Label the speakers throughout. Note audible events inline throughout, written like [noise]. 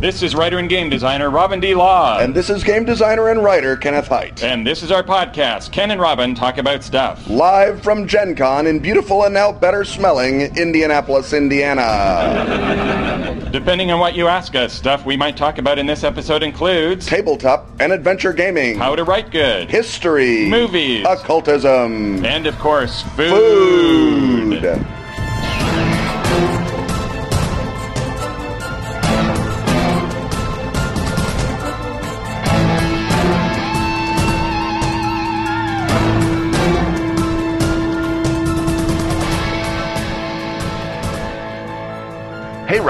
Speaker 1: This is writer and game designer Robin D. Laws.
Speaker 2: And this is game designer and writer Kenneth Hite.
Speaker 1: And this is our podcast, Ken and Robin Talk About Stuff.
Speaker 2: Live from Gen Con in beautiful and now better smelling Indianapolis, Indiana.
Speaker 1: Depending on what you ask us, stuff we might talk about in this episode includes
Speaker 2: tabletop and adventure gaming,
Speaker 1: how to write good,
Speaker 2: history,
Speaker 1: movies,
Speaker 2: occultism,
Speaker 1: and of course, food.
Speaker 2: food.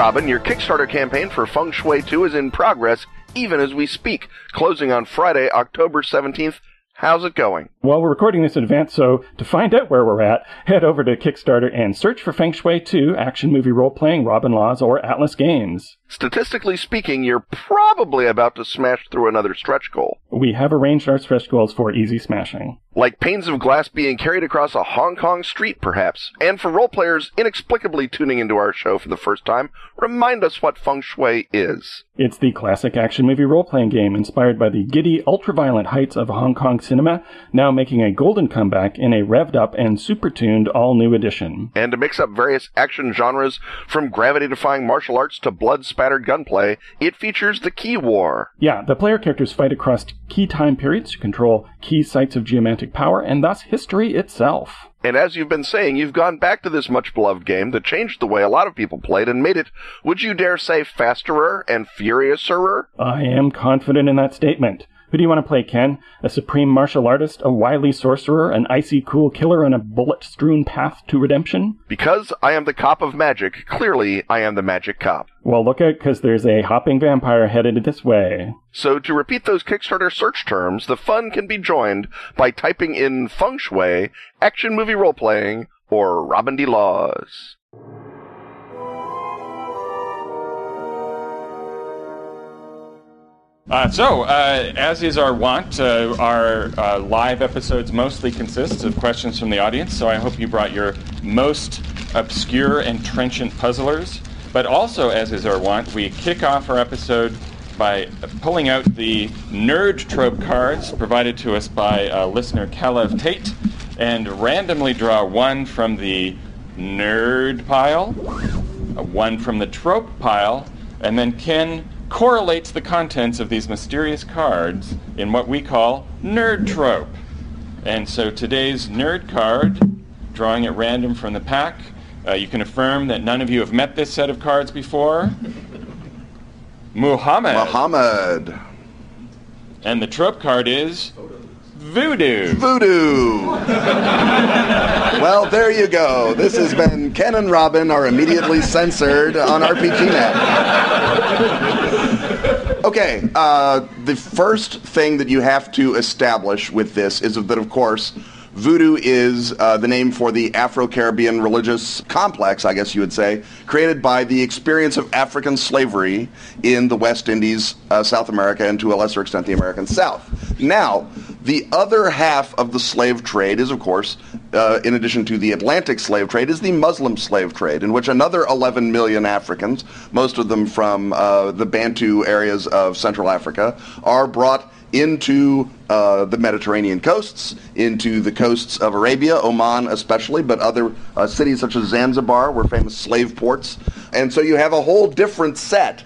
Speaker 2: Robin, your Kickstarter campaign for Feng Shui 2 is in progress even as we speak, closing on Friday, October 17th. How's it going?
Speaker 3: Well, we're recording this in advance, so to find out where we're at, head over to Kickstarter and search for Feng Shui 2 action movie role playing Robin Laws or Atlas Games.
Speaker 2: Statistically speaking, you're probably about to smash through another stretch goal.
Speaker 3: We have arranged our stretch goals for easy smashing.
Speaker 2: Like panes of glass being carried across a Hong Kong street, perhaps. And for role players inexplicably tuning into our show for the first time, remind us what Feng Shui is.
Speaker 3: It's the classic action movie role playing game inspired by the giddy, ultra-violent heights of Hong Kong cinema, now making a golden comeback in a revved up and super tuned all new edition.
Speaker 2: And to mix up various action genres from gravity defying martial arts to blood spattered gunplay, it features the Chi War.
Speaker 3: Yeah, the player characters fight across key time periods to control key sites of geomantic power and thus history itself.
Speaker 2: And as you've been saying, you've gone back to this much beloved game that changed the way a lot of people played and made it, would you dare say, fasterer and furiouser?
Speaker 3: I am confident in that statement. Who do you want to play, Ken? A supreme martial artist, a wily sorcerer, an icy cool killer on a bullet strewn path to redemption?
Speaker 2: Because I am the cop of magic, clearly I am the magic cop.
Speaker 3: Well, look out, because there's a hopping vampire headed this way.
Speaker 2: So to repeat those Kickstarter search terms, the fun can be joined by typing in feng shui, action movie role playing, or Robin D. Laws.
Speaker 1: Uh, so, uh, as is our wont, uh, our uh, live episodes mostly consists of questions from the audience. So I hope you brought your most obscure and trenchant puzzlers. But also, as is our wont, we kick off our episode by pulling out the nerd trope cards provided to us by uh, listener Kalev Tate and randomly draw one from the nerd pile, uh, one from the trope pile, and then Ken correlates the contents of these mysterious cards in what we call nerd trope. And so today's nerd card, drawing at random from the pack, uh, you can affirm that none of you have met this set of cards before. Muhammad.
Speaker 2: Muhammad.
Speaker 1: And the trope card is voodoo.
Speaker 2: Voodoo. [laughs] well, there you go. This has been Ken and Robin are immediately censored on RPGNet. Okay, uh, the first thing that you have to establish with this is that, of course, Voodoo is uh, the name for the Afro-Caribbean religious complex, I guess you would say, created by the experience of African slavery in the West Indies, uh, South America, and to a lesser extent the American South. Now, the other half of the slave trade is, of course, uh, in addition to the Atlantic slave trade, is the Muslim slave trade, in which another 11 million Africans, most of them from uh, the Bantu areas of Central Africa, are brought into uh, the Mediterranean coasts, into the coasts of Arabia, Oman especially, but other uh, cities such as Zanzibar were famous slave ports. And so you have a whole different set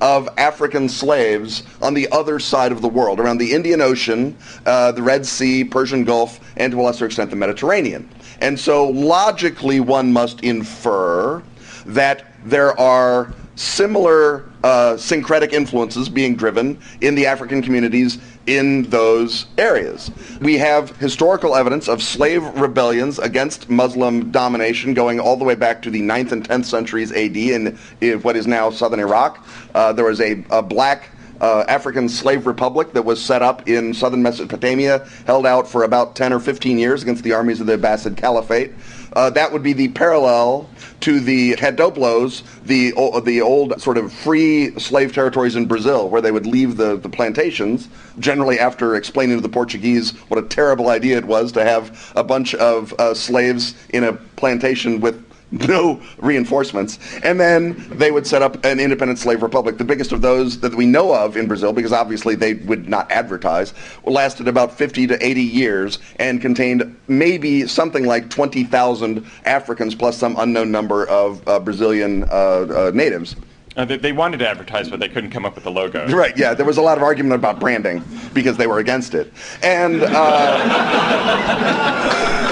Speaker 2: of African slaves on the other side of the world, around the Indian Ocean, uh, the Red Sea, Persian Gulf, and to a lesser extent the Mediterranean. And so logically one must infer that there are similar uh, syncretic influences being driven in the African communities in those areas. We have historical evidence of slave rebellions against Muslim domination going all the way back to the 9th and 10th centuries AD in, in what is now southern Iraq. Uh, there was a, a black uh, African slave republic that was set up in southern Mesopotamia, held out for about 10 or 15 years against the armies of the Abbasid Caliphate. Uh, that would be the parallel to the Caboclos, the the old sort of free slave territories in Brazil, where they would leave the, the plantations, generally after explaining to the Portuguese what a terrible idea it was to have a bunch of uh, slaves in a plantation with [laughs] no reinforcements. And then they would set up an independent slave republic. The biggest of those that we know of in Brazil, because obviously they would not advertise, lasted about 50 to 80 years and contained maybe something like 20,000 Africans plus some unknown number of uh, Brazilian uh, uh, natives.
Speaker 1: Uh, they, they, wanted to advertise, but they couldn't come up with the logo. [laughs]
Speaker 2: Right. Yeah. There was a lot of argument about branding because they were against it, and uh,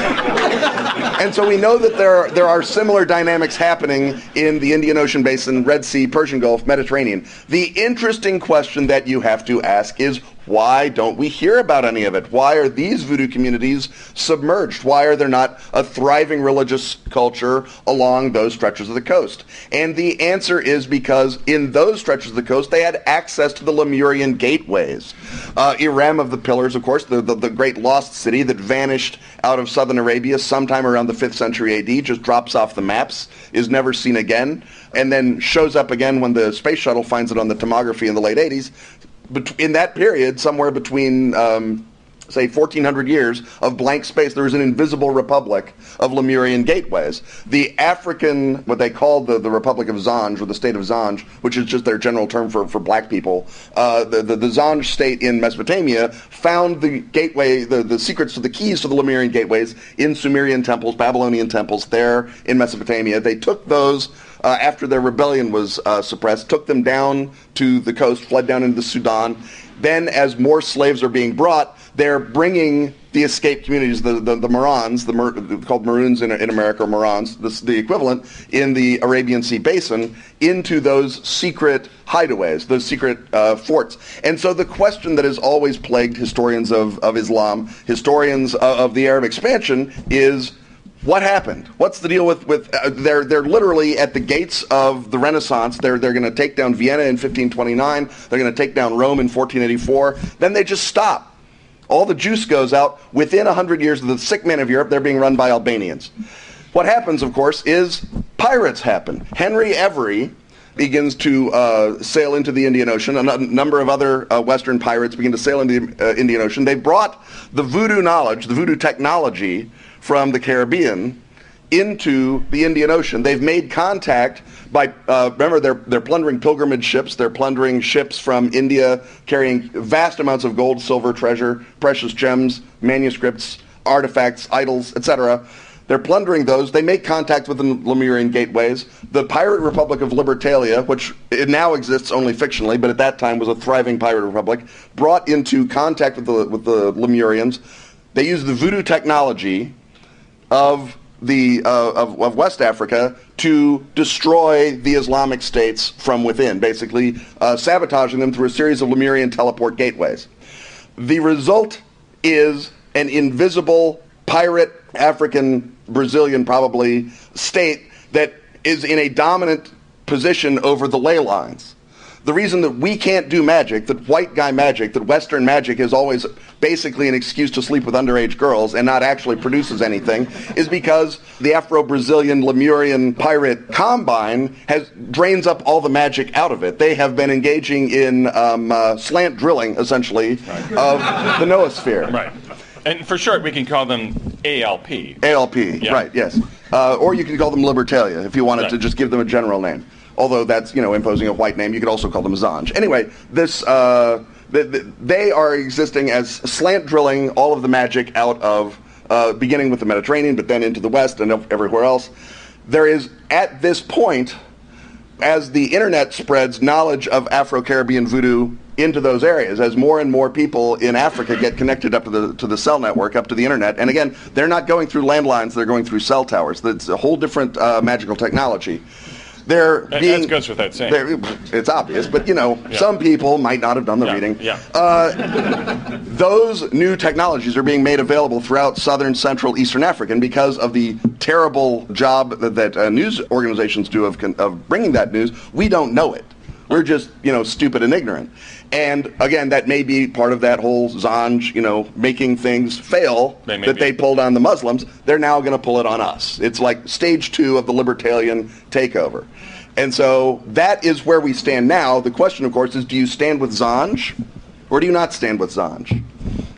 Speaker 2: [laughs] and so we know that there there are similar dynamics happening in the Indian Ocean basin, Red Sea, Persian Gulf, Mediterranean. The interesting question that you have to ask is why don't we hear about any of it? Why are these voodoo communities submerged? Why are there not a thriving religious culture along those stretches of the coast? And the answer is because in those stretches of the coast, they had access to the Lemurian gateways. Uh, Irem of the Pillars, of course, the, the, the great lost city that vanished out of southern Arabia sometime around the 5th century AD, just drops off the maps, is never seen again, and then shows up again when the space shuttle finds it on the tomography in the late 80s in that period, somewhere between um, say 1400 years of blank space, there was an invisible republic of Lemurian gateways. The African, what they called the, the Republic of Zanj, or the state of Zanj, which is just their general term for, for black people, uh, the, the, the Zanj state in Mesopotamia found the gateway, the, the secrets to the keys to the Lemurian gateways in Sumerian temples, Babylonian temples there in Mesopotamia. They took those uh, after their rebellion was uh, suppressed, took them down to the coast, fled down into the Sudan. Then, as more slaves are being brought, they're bringing the escaped communities, the, the, the Marans, the Mar- called Maroons in, in America, or Marans, the, equivalent in the Arabian Sea basin, into those secret hideaways, those secret uh, forts. And so the question that has always plagued historians of, of Islam, historians of, of the Arab expansion, is what happened? What's the deal with with uh, they're they're literally at the gates of the Renaissance. They're they're going to take down Vienna in 1529. They're going to take down Rome in 1484. Then they just stop. All the juice goes out within 100 years of the sick men of Europe. They're being run by Albanians. What happens, of course, is pirates happen. Henry Every begins to uh, sail into the Indian Ocean. A number of other uh, Western pirates begin to sail into the uh, Indian Ocean. They brought the voodoo knowledge, the voodoo technology from the Caribbean into the Indian Ocean. They've made contact by, uh, remember, they're, they're plundering pilgrimage ships. They're plundering ships from India carrying vast amounts of gold, silver, treasure, precious gems, manuscripts, artifacts, idols, etc. They're plundering those. They make contact with the Lemurian gateways. The pirate republic of Libertalia, which it now exists only fictionally, but at that time was a thriving pirate republic, brought into contact with the, with the Lemurians. They used the voodoo technology of the uh, of, of, West Africa to destroy the Islamic states from within, basically uh, sabotaging them through a series of Lemurian teleport gateways. The result is an invisible pirate African Brazilian probably state that is in a dominant position over the ley lines the reason that we can't do magic, that white guy magic, that Western magic is always basically an excuse to sleep with underage girls and not actually produces anything, is because the Afro-Brazilian Lemurian pirate combine has drains up all the magic out of it. They have been engaging in um, uh, slant drilling, essentially, right. of the noosphere.
Speaker 1: Right. And for short, we can call them ALP.
Speaker 2: ALP, yeah. right, yes. Uh, or you can call them Libertalia if you wanted right. to just give them a general name although that's you know imposing a white name. You could also call them Zanj. Anyway, this uh, the, the, they are existing as slant drilling all of the magic out of uh, beginning with the Mediterranean, but then into the West and everywhere else. There is at this point, as the internet spreads knowledge of Afro-Caribbean voodoo into those areas as more and more people in Africa get connected up to the to the cell network, up to the internet. And again, they're not going through landlines; they're going through cell towers. That's a whole different uh, magical technology they're
Speaker 1: that,
Speaker 2: being.
Speaker 1: That goes without saying.
Speaker 2: It's obvious, but you know, yeah. some people might not have done the
Speaker 1: yeah.
Speaker 2: reading.
Speaker 1: Yeah. Uh,
Speaker 2: those new technologies are being made available throughout southern, central, eastern Africa, and because of the terrible job that, that uh, news organizations do of, of bringing that news, we don't know it. We're just, you know, stupid and ignorant. And again, that may be part of that whole Zanj, you know, making things fail they that be. they pulled on the Muslims. They're now going to pull it on us. It's like stage two of the libertarian takeover. And so that is where we stand now. The question, of course, is do you stand with Zanj or do you not stand with Zanj?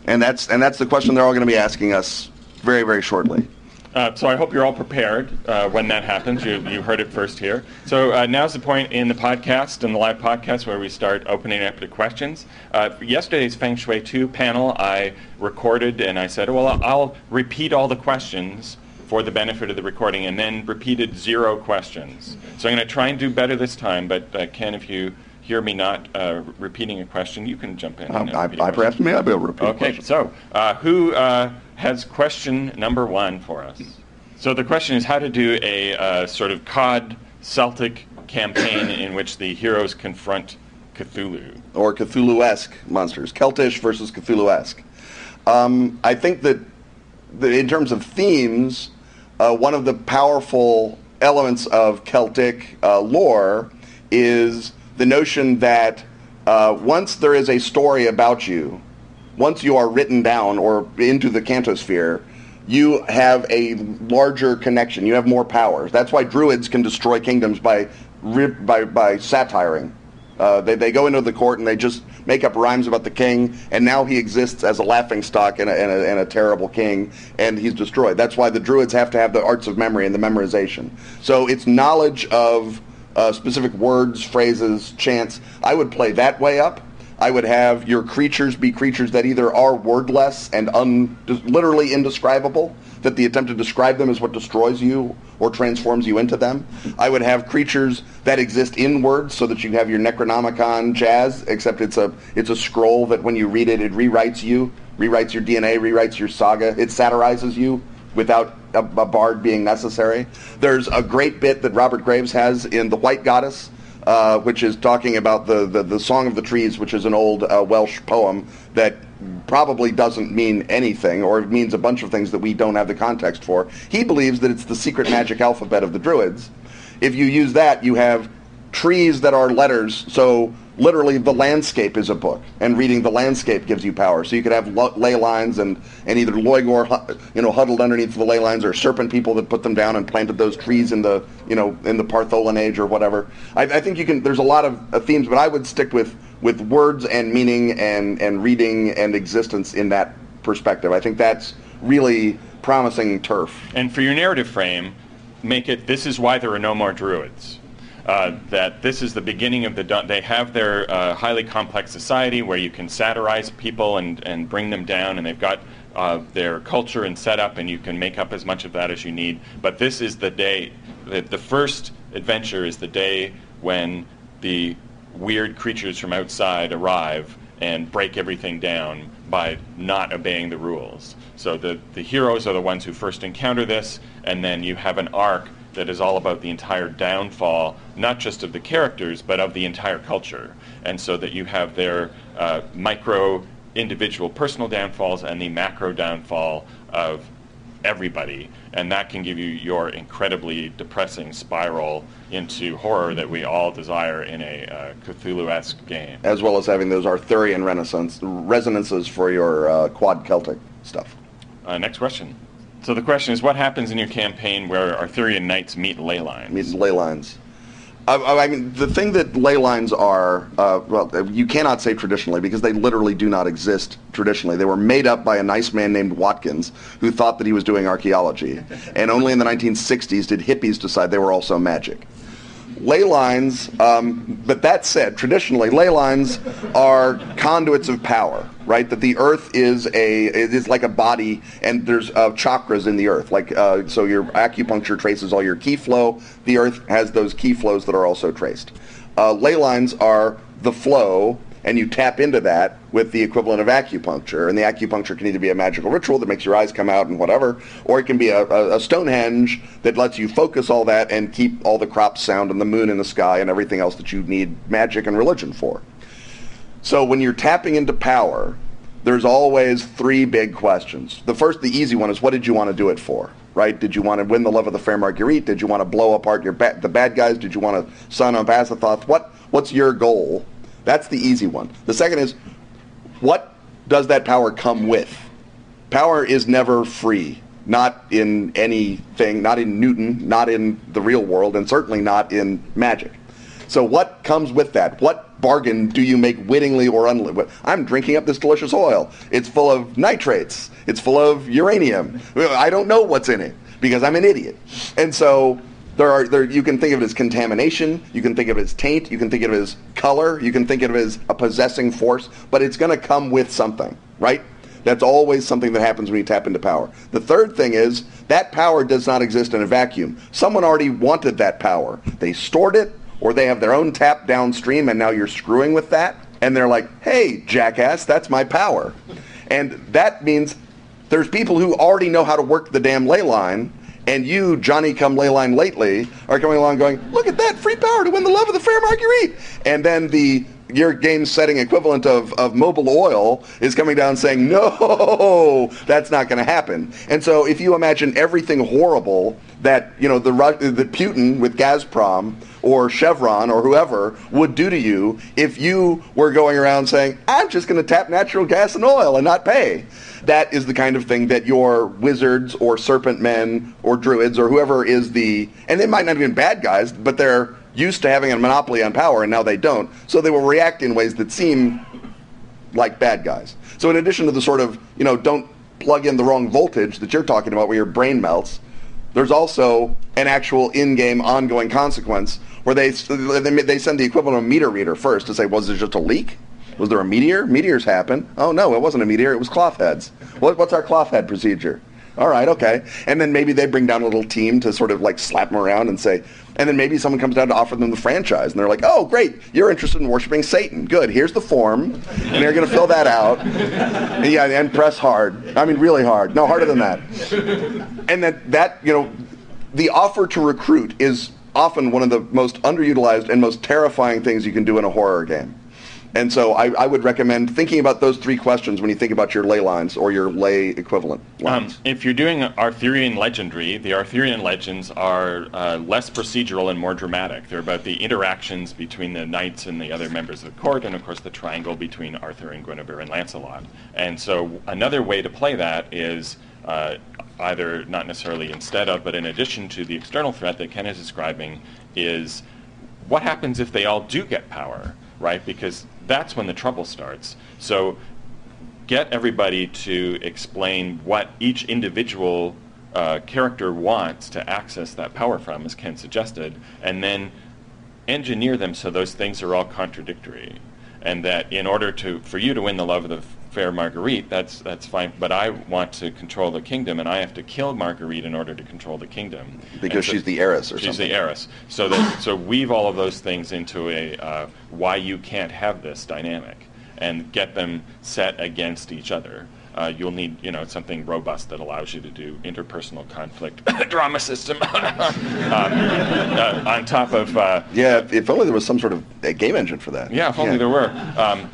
Speaker 2: And that's, and that's the question they're all going to be asking us very, very shortly.
Speaker 1: Uh, so I hope you're all prepared uh, when that happens. You, you heard it first here. So uh, now's the point in the podcast, in the live podcast, where we start opening up to questions. Uh, yesterday's Feng Shui 2 panel, I recorded and I said, well, I'll repeat all the questions for the benefit of the recording and then repeated zero questions. So I'm going to try and do better this time, but uh, Ken, if you hear me not uh, repeating a question, you can jump in.
Speaker 2: Um, I, I perhaps may I be able to repeat
Speaker 1: Okay, so uh, who uh, has question number one for us? So the question is how to do a uh, sort of COD Celtic campaign in which the heroes confront Cthulhu.
Speaker 2: Or Cthulhu-esque monsters. Celtish versus Cthulhu-esque. Um, I think that in terms of themes, uh, one of the powerful elements of Celtic uh, lore is the notion that uh, once there is a story about you, once you are written down or into the cantosphere, you have a larger connection. You have more powers. That's why druids can destroy kingdoms by by, by satiring. Uh, they, they go into the court and they just make up rhymes about the king, and now he exists as a laughing stock and a, and a, and a terrible king, and he's destroyed. That's why the druids have to have the arts of memory and the memorization. So it's knowledge of uh, specific words, phrases, chants. I would play that way up. I would have your creatures be creatures that either are wordless and un- literally indescribable, that the attempt to describe them is what destroys you or transforms you into them. I would have creatures that exist in words so that you have your Necronomicon jazz, except it's a it's a scroll that when you read it, it rewrites you, rewrites your DNA, rewrites your saga. It satirizes you without a, a bard being necessary. There's a great bit that Robert Graves has in The White Goddess, uh, which is talking about the, the, the, Song of the Trees, which is an old uh, Welsh poem that probably doesn't mean anything, or it means a bunch of things that we don't have the context for. He believes that it's the secret magic alphabet of the Druids. If you use that, you have trees that are letters. So literally the landscape is a book, and reading the landscape gives you power. So you could have ley lines and, and either Lloigor, you know, huddled underneath the ley lines, or serpent people that put them down and planted those trees in the, you know, in the Partholan age or whatever. I, I think you can. There's a lot of uh, themes, but I would stick with with words and meaning and and reading and existence in that perspective. I think that's really promising turf.
Speaker 1: And for your narrative frame, make it this is why there are no more druids uh, that this is the beginning of the. They have their uh, highly complex society where you can satirize people and, and bring them down, and they've got uh, their culture and setup, and you can make up as much of that as you need. But this is the day. The, the first adventure is the day when the weird creatures from outside arrive and break everything down by not obeying the rules. So the, the heroes are the ones who first encounter this, and then you have an arc that is all about the entire downfall, not just of the characters, but of the entire culture. And so that you have their uh, micro individual personal downfalls and the macro downfall of everybody. And that can give you your incredibly depressing spiral into horror that we all desire in a uh, Cthulhu-esque game.
Speaker 2: As well as having those Arthurian renaissance resonances for your uh, quad Celtic stuff.
Speaker 1: Uh, next question. So the question is, what happens in your campaign where Arthurian knights meet ley lines?
Speaker 2: Meet ley lines. I, I mean, the thing that ley lines are, uh, well, you cannot say traditionally because they literally do not exist traditionally. They were made up by a nice man named Watkins who thought that he was doing archaeology. [laughs] and only in the 1960s did hippies decide they were also magic ley lines, um, but that said, traditionally ley lines are conduits of power, right? That the earth is a it is like a body, and there's uh, chakras in the earth. Like uh, so, your acupuncture traces all your chi flow. The earth has those chi flows that are also traced. Uh, ley lines are the flow and you tap into that with the equivalent of acupuncture. And the acupuncture can either be a magical ritual that makes your eyes come out and whatever, or it can be a, a, a Stonehenge that lets you focus all that and keep all the crops sound and the moon in the sky and everything else that you need magic and religion for. So when you're tapping into power, there's always three big questions. The first, the easy one, is what did you want to do it for? Right? Did you want to win the love of the fair Marguerite? Did you want to blow apart your ba- the bad guys? Did you want to son of Azathoth? What What's your goal? That's the easy one. The second is, what does that power come with? Power is never free. Not in anything, not in Newton, not in the real world, and certainly not in magic. So what comes with that? What bargain do you make wittingly or unwittingly? I'm drinking up this delicious oil. It's full of nitrates. It's full of uranium. I don't know what's in it because I'm an idiot. And so there are there you can think of it as contamination, you can think of it as taint, you can think of it as color, you can think of it as a possessing force, but it's going to come with something, right? That's always something that happens when you tap into power. The third thing is that power does not exist in a vacuum. Someone already wanted that power. They stored it, or they have their own tap downstream, and now you're screwing with that. And they're like, hey, jackass, that's my power. And that means there's people who already know how to work the damn ley line, and you, Johnny come ley line lately, are coming along going, look at that, free power to win the love of the fair Marguerite. And then the your game setting equivalent of, of Mobil oil is coming down saying, no, [laughs] that's not going to happen. And so if you imagine everything horrible that, you know, the, the Putin with Gazprom or Chevron or whoever would do to you if you were going around saying, I'm just going to tap natural gas and oil and not pay. That is the kind of thing that your wizards or serpent men or druids or whoever is the, and they might not even bad guys, but they're used to having a monopoly on power and now they don't. So they will react in ways that seem like bad guys. So in addition to the sort of, you know, don't plug in the wrong voltage that you're talking about where your brain melts, there's also an actual in-game ongoing consequence where they they send the equivalent of a meter reader first to say, was it just a leak? Was there a meteor? Meteors happen. Oh no, it wasn't a meteor. It was cloth heads. What, what's our cloth head procedure? All right, okay. And then maybe they bring down a little team to sort of like slap them around and say, and then maybe someone comes down to offer them the franchise, and they're like, "Oh, great! You're interested in worshiping Satan. Good. Here's the form, and they're going to fill that out. And yeah, and press hard. I mean, really hard. No, harder than that. And that that you know, the offer to recruit is often one of the most underutilized and most terrifying things you can do in a horror game. And so I, I, would recommend thinking about those three questions when you think about your ley lines or your ley equivalent lines. Um,
Speaker 1: if you're doing Arthurian legendry, the Arthurian legends are uh, less procedural and more dramatic. They're about the interactions between the knights and the other members of the court, and of course the triangle between Arthur and Guinevere and Lancelot. And so another way to play that is uh, either not necessarily instead of, but in addition to the external threat that Ken is describing, is what happens if they all do get power? right? Because that's when the trouble starts. So get everybody to explain what each individual uh, character wants to access that power from, as Ken suggested, and then engineer them so those things are all contradictory. And that in order to, for you to win the love of the fair Marguerite, that's that's fine. But I want to control the kingdom, and I have to kill Marguerite in order to control the kingdom.
Speaker 2: Because so she's the heiress, or
Speaker 1: she's
Speaker 2: something.
Speaker 1: the heiress. So that so weave all of those things into a uh, why you can't have this dynamic, and get them set against each other. Uh, you'll need you know something robust that allows you to do interpersonal conflict [coughs] drama system um, [laughs] uh, on top of uh,
Speaker 2: yeah if only there was some sort of game engine for that
Speaker 1: yeah if only yeah. there were um,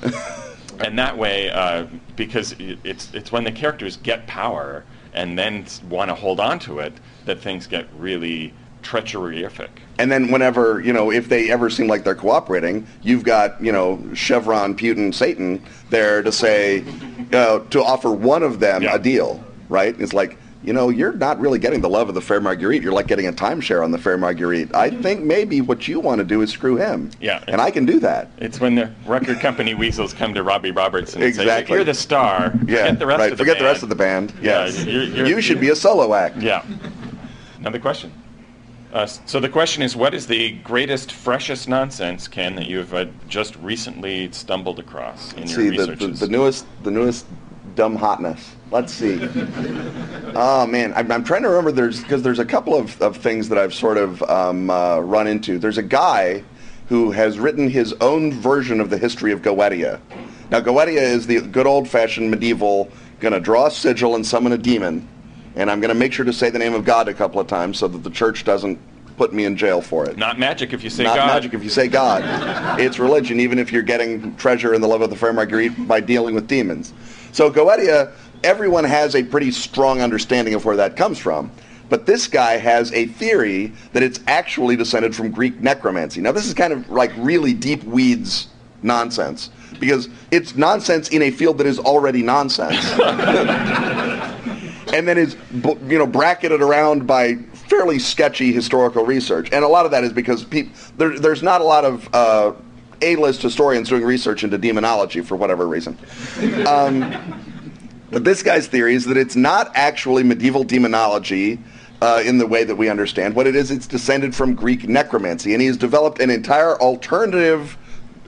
Speaker 1: and that way, uh, because it's it's when the characters get power and then want to hold on to it that things get really treacheryific.
Speaker 2: And then whenever, you know, if they ever seem like they're cooperating, you've got, you know, Chevron, Putin, Satan there to say, uh, to offer one of them yeah. a deal, right? It's like, you know, you're not really getting the love of the Fair Marguerite. You're like getting a timeshare on the Fair Marguerite. I think maybe what you want to do is screw him.
Speaker 1: Yeah.
Speaker 2: And I can do that.
Speaker 1: It's when the record company weasels come to Robbie Robertson and exactly. say, you're the star. [laughs] Yeah, Forget the rest
Speaker 2: right.
Speaker 1: of the
Speaker 2: Forget
Speaker 1: band.
Speaker 2: the rest of the band. Yes. Yeah, you're, you're, you should be a solo act.
Speaker 1: Yeah. Another question. Uh, so the question is, what is the greatest, freshest nonsense, Ken, that you have uh, just recently stumbled across in Let's your
Speaker 2: see,
Speaker 1: researches?
Speaker 2: The, the, the newest, the newest dumb hotness. Let's see. oh man, I'm, I'm, trying to remember. There's because there's a couple of, of things that I've sort of um, uh, run into. There's a guy who has written his own version of the history of Goetia. Now Goetia is the good old-fashioned medieval. Going to draw a sigil and summon a demon, and I'm going to make sure to say the name of God a couple of times so that the church doesn't put me in jail for it.
Speaker 1: Not magic if you say
Speaker 2: Not
Speaker 1: God.
Speaker 2: Not magic if you say God. it's religion, even if you're getting treasure in the love of the fair Marguerite by dealing with demons. So Goetia, everyone has a pretty strong understanding of where that comes from. But this guy has a theory that it's actually descended from Greek necromancy. Now, this is kind of like really deep weeds nonsense because it's nonsense in a field that is already nonsense. [laughs] and then is you know bracketed around by fairly sketchy historical research. And a lot of that is because there, there's not a lot of uh, a-list historians doing research into demonology for whatever reason. Um, but this guy's theory is that it's not actually medieval demonology uh, in the way that we understand. What it is, it's descended from Greek necromancy, and he has developed an entire alternative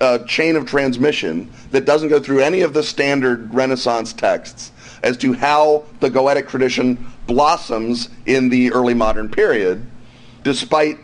Speaker 2: uh, chain of transmission that doesn't go through any of the standard Renaissance texts as to how the Goetic tradition blossoms in the early modern period, despite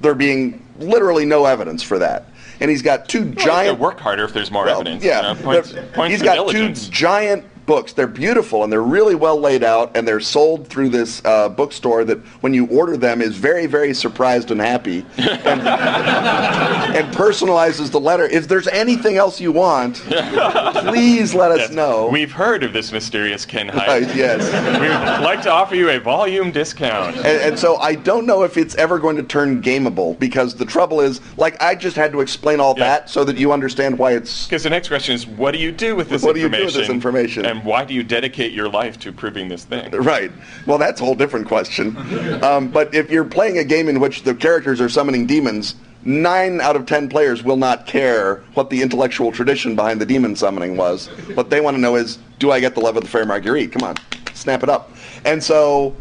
Speaker 2: there being literally no evidence for that. And he's got two
Speaker 1: Well,
Speaker 2: giant
Speaker 1: work harder if there's more
Speaker 2: well,
Speaker 1: evidence.
Speaker 2: Yeah,
Speaker 1: you know, points, points
Speaker 2: he's got
Speaker 1: diligence.
Speaker 2: two giant books. They're beautiful and they're really well laid out, and they're sold through this uh, bookstore that, when you order them, is very, very surprised and happy, and, [laughs] and personalizes the letter. If there's anything else you want, please let us
Speaker 1: Yes.
Speaker 2: know.
Speaker 1: We've heard of this mysterious Ken [laughs]
Speaker 2: Uh,
Speaker 1: Hite.
Speaker 2: yes.
Speaker 1: we would like to offer you a volume discount.
Speaker 2: And, and so I don't know if it's ever going to turn gameable because the trouble is, like, I just had to explain all
Speaker 1: Yeah.
Speaker 2: that so that you understand why it's
Speaker 1: Because the next question is, what do you do with this
Speaker 2: What do you do with this information?
Speaker 1: And why do you dedicate your life to proving this thing? [laughs]
Speaker 2: Right. Well, that's a whole different question. Um, but if you're playing a game in which the characters are summoning demons, nine out of ten players will not care what the intellectual tradition behind the demon summoning was. What they want to know is, do I get the love of the fair Marguerite? Come on, snap it up. And so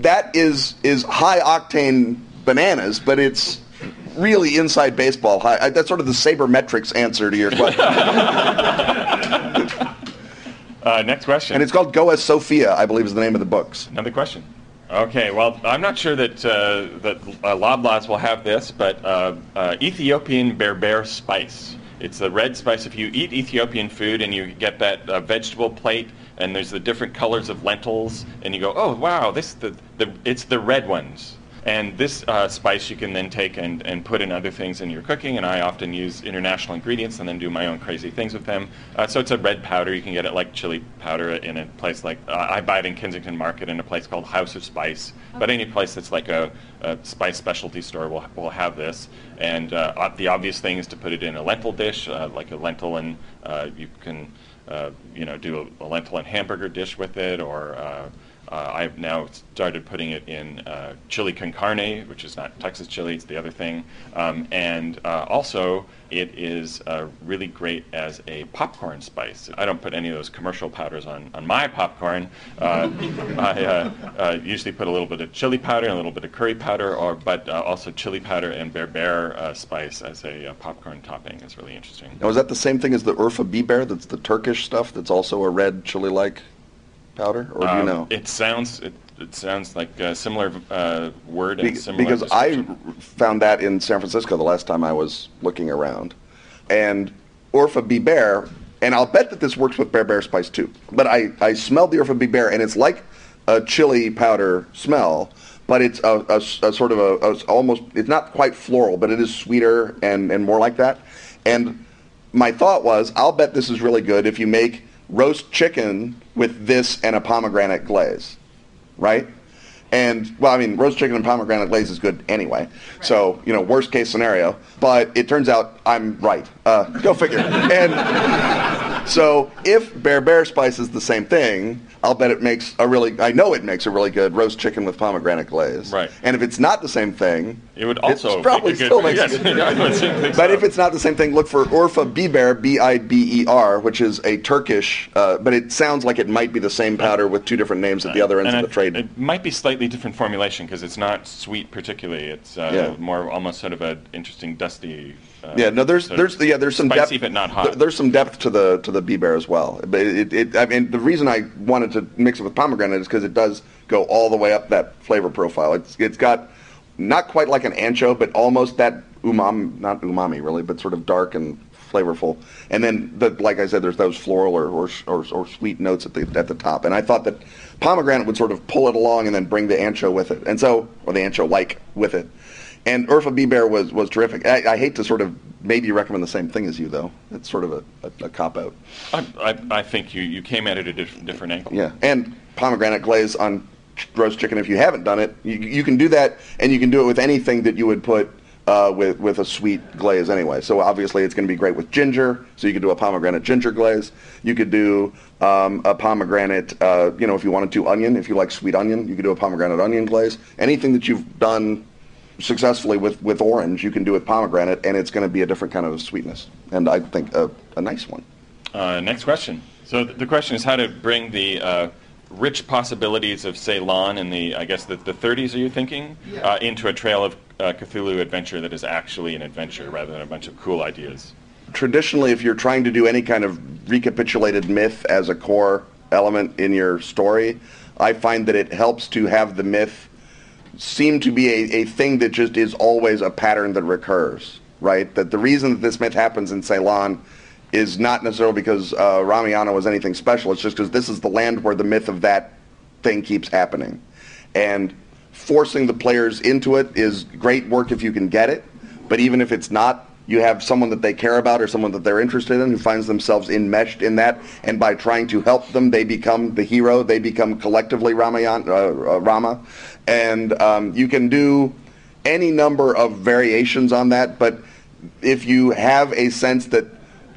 Speaker 2: that is is high octane bananas, but it's really inside baseball. High, I- that's sort of the sabermetrics answer to your question. [laughs] [laughs]
Speaker 1: Uh, next question.
Speaker 2: and it's called Geosophia, I believe is the name of the books.
Speaker 1: Another question. Okay, well, I'm not sure that uh, that uh, Loblaws will have this, but uh, uh, Ethiopian berber spice. It's the red spice. If you eat Ethiopian food and you get that uh, vegetable plate, and there's the different colors of lentils, and you go, oh wow, this the, the it's the red ones. And this uh, spice you can then take and, and put in other things in your cooking, and I often use international ingredients and then do my own crazy things with them. Uh, so it's a red powder. You can get it like chili powder in a place like, uh, I buy it in Kensington Market in a place called House of Spice. But any place that's like a, a spice specialty store will, will have this. And uh, the obvious thing is to put it in a lentil dish, uh, like a lentil and uh, you can, uh, you know, do a, a lentil and hamburger dish with it or uh, I've now started putting it in uh, chili con carne, which is not Texas chili, it's the other thing. Um, and uh, also, it is uh, really great as a popcorn spice. I don't put any of those commercial powders on, on my popcorn. Uh, [laughs] I uh, usually put a little bit of chili powder and a little bit of curry powder, or but also chili powder and berber spice as a popcorn topping is really interesting.
Speaker 2: Now, is that the same thing as the Urfa biber? That's the Turkish stuff. That's also a red chili-like powder, or do you
Speaker 1: Um,
Speaker 2: know?
Speaker 1: It sounds it, it sounds like a similar uh, word
Speaker 2: Be-
Speaker 1: and similar
Speaker 2: because I
Speaker 1: description.
Speaker 2: found that in San Francisco the last time I was looking around, and Urfa biber, and I'll bet that this works with berbere spice too. But I, I smelled the Urfa biber, and it's like a chili powder smell, but it's a, a s- a sort of a, a s- almost it's not quite floral, but it is sweeter and and more like that. And my thought was, I'll bet this is really good if you make roast chicken with this and a pomegranate glaze right? And well, I mean, roast chicken and pomegranate glaze is good anyway. So you know, worst case scenario. But it turns out I'm right. Uh, go figure. and so if berbere spice is the same thing, I'll bet it makes a really. I know it makes a really good roast chicken with pomegranate glaze.
Speaker 1: Right.
Speaker 2: And if it's not the same thing,
Speaker 1: It would also
Speaker 2: probably
Speaker 1: make good,
Speaker 2: still makes
Speaker 1: yes,
Speaker 2: a good.
Speaker 1: I would think
Speaker 2: But if it's not the same thing, look for Urfa biber, B-I-B-E-R, which is a Turkish, uh, but it sounds like it might be the same powder with two different names at the other ends
Speaker 1: and
Speaker 2: of
Speaker 1: it,
Speaker 2: the trade.
Speaker 1: It might be slightly different formulation because it's not sweet particularly. It's uh,
Speaker 2: Yeah.
Speaker 1: more almost sort of an interesting dusty. Uh,
Speaker 2: Yeah, no, there's there's yeah, there's some
Speaker 1: spicy
Speaker 2: depth,
Speaker 1: but not hot.
Speaker 2: There's some depth to the to the biber as well. But it, it I mean the reason I wanted to mix it with pomegranate is because it does go all the way up that flavor profile. It's it's got not quite like an ancho, but almost that umami, not umami really, but sort of dark and flavorful. And then the, like I said, there's those floral or, or or or sweet notes at the at the top. And I thought that pomegranate would sort of pull it along and then bring the ancho with it. And so or the ancho like with it. And Urfa biber was, was terrific. I, I hate to sort of maybe recommend the same thing as you, though. It's sort of a, a, a cop out.
Speaker 1: I, I, I think you, you came at it a diff- different angle.
Speaker 2: Yeah. And pomegranate glaze on roast chicken, if you haven't done it, you, you can do that, and you can do it with anything that you would put uh, with, with a sweet glaze anyway. So obviously it's going to be great with ginger, so you could do a pomegranate ginger glaze. You could do um, a pomegranate, uh, you know, if you wanted to, onion. If you like sweet onion, you could do a pomegranate onion glaze. Anything that you've done successfully with, with orange, you can do with pomegranate, and it's going to be a different kind of sweetness. And I think a, a nice one.
Speaker 1: Uh, next question. So th- the question is how to bring the uh, rich possibilities of Ceylon in the, I guess, the, the 30s, are you thinking? Yeah. Uh, into a Trail of uh, Cthulhu adventure that is actually an adventure rather than a bunch of cool ideas.
Speaker 2: Traditionally, if you're trying to do any kind of recapitulated myth as a core element in your story, I find that it helps to have the myth seem to be a, a thing that just is always a pattern that recurs, right? That the reason that this myth happens in Ceylon is not necessarily because uh, Ramayana was anything special. It's just because this is the land where the myth of that thing keeps happening. And forcing the players into it is great work if you can get it. But even if it's not, you have someone that they care about or someone that they're interested in who finds themselves enmeshed in that. And by trying to help them, they become the hero. They become collectively Ramayana, uh, uh, Rama. And um, you can do any number of variations on that. But if you have a sense that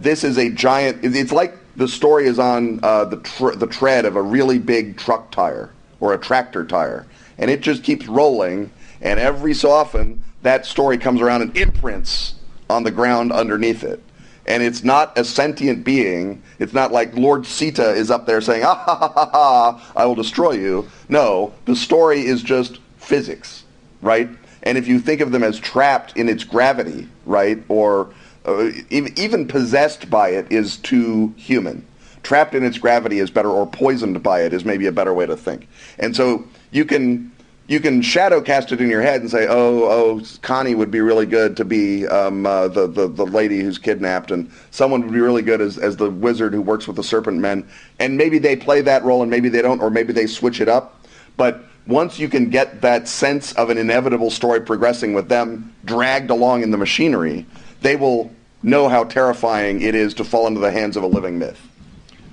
Speaker 2: this is a giant. It's like the story is on uh, the tr- the tread of a really big truck tire or a tractor tire, and it just keeps rolling. And every so often, that story comes around and imprints on the ground underneath it. And it's not a sentient being. It's not like Lord Sita is up there saying, ah, ha, ha, ha, ha, I will destroy you. No, the story is just physics, right? And if you think of them as trapped in its gravity, right, or uh, even possessed by it is too human. Trapped in its gravity is better, or poisoned by it is maybe a better way to think. And so you can you can shadow cast it in your head and say, oh, oh, Connie would be really good to be um, uh, the, the, the lady who's kidnapped, and someone would be really good as, as the wizard who works with the serpent men. And maybe they play that role and maybe they don't, or maybe they switch it up. But once you can get that sense of an inevitable story progressing with them dragged along in the machinery, they will know how terrifying it is to fall into the hands of a living myth.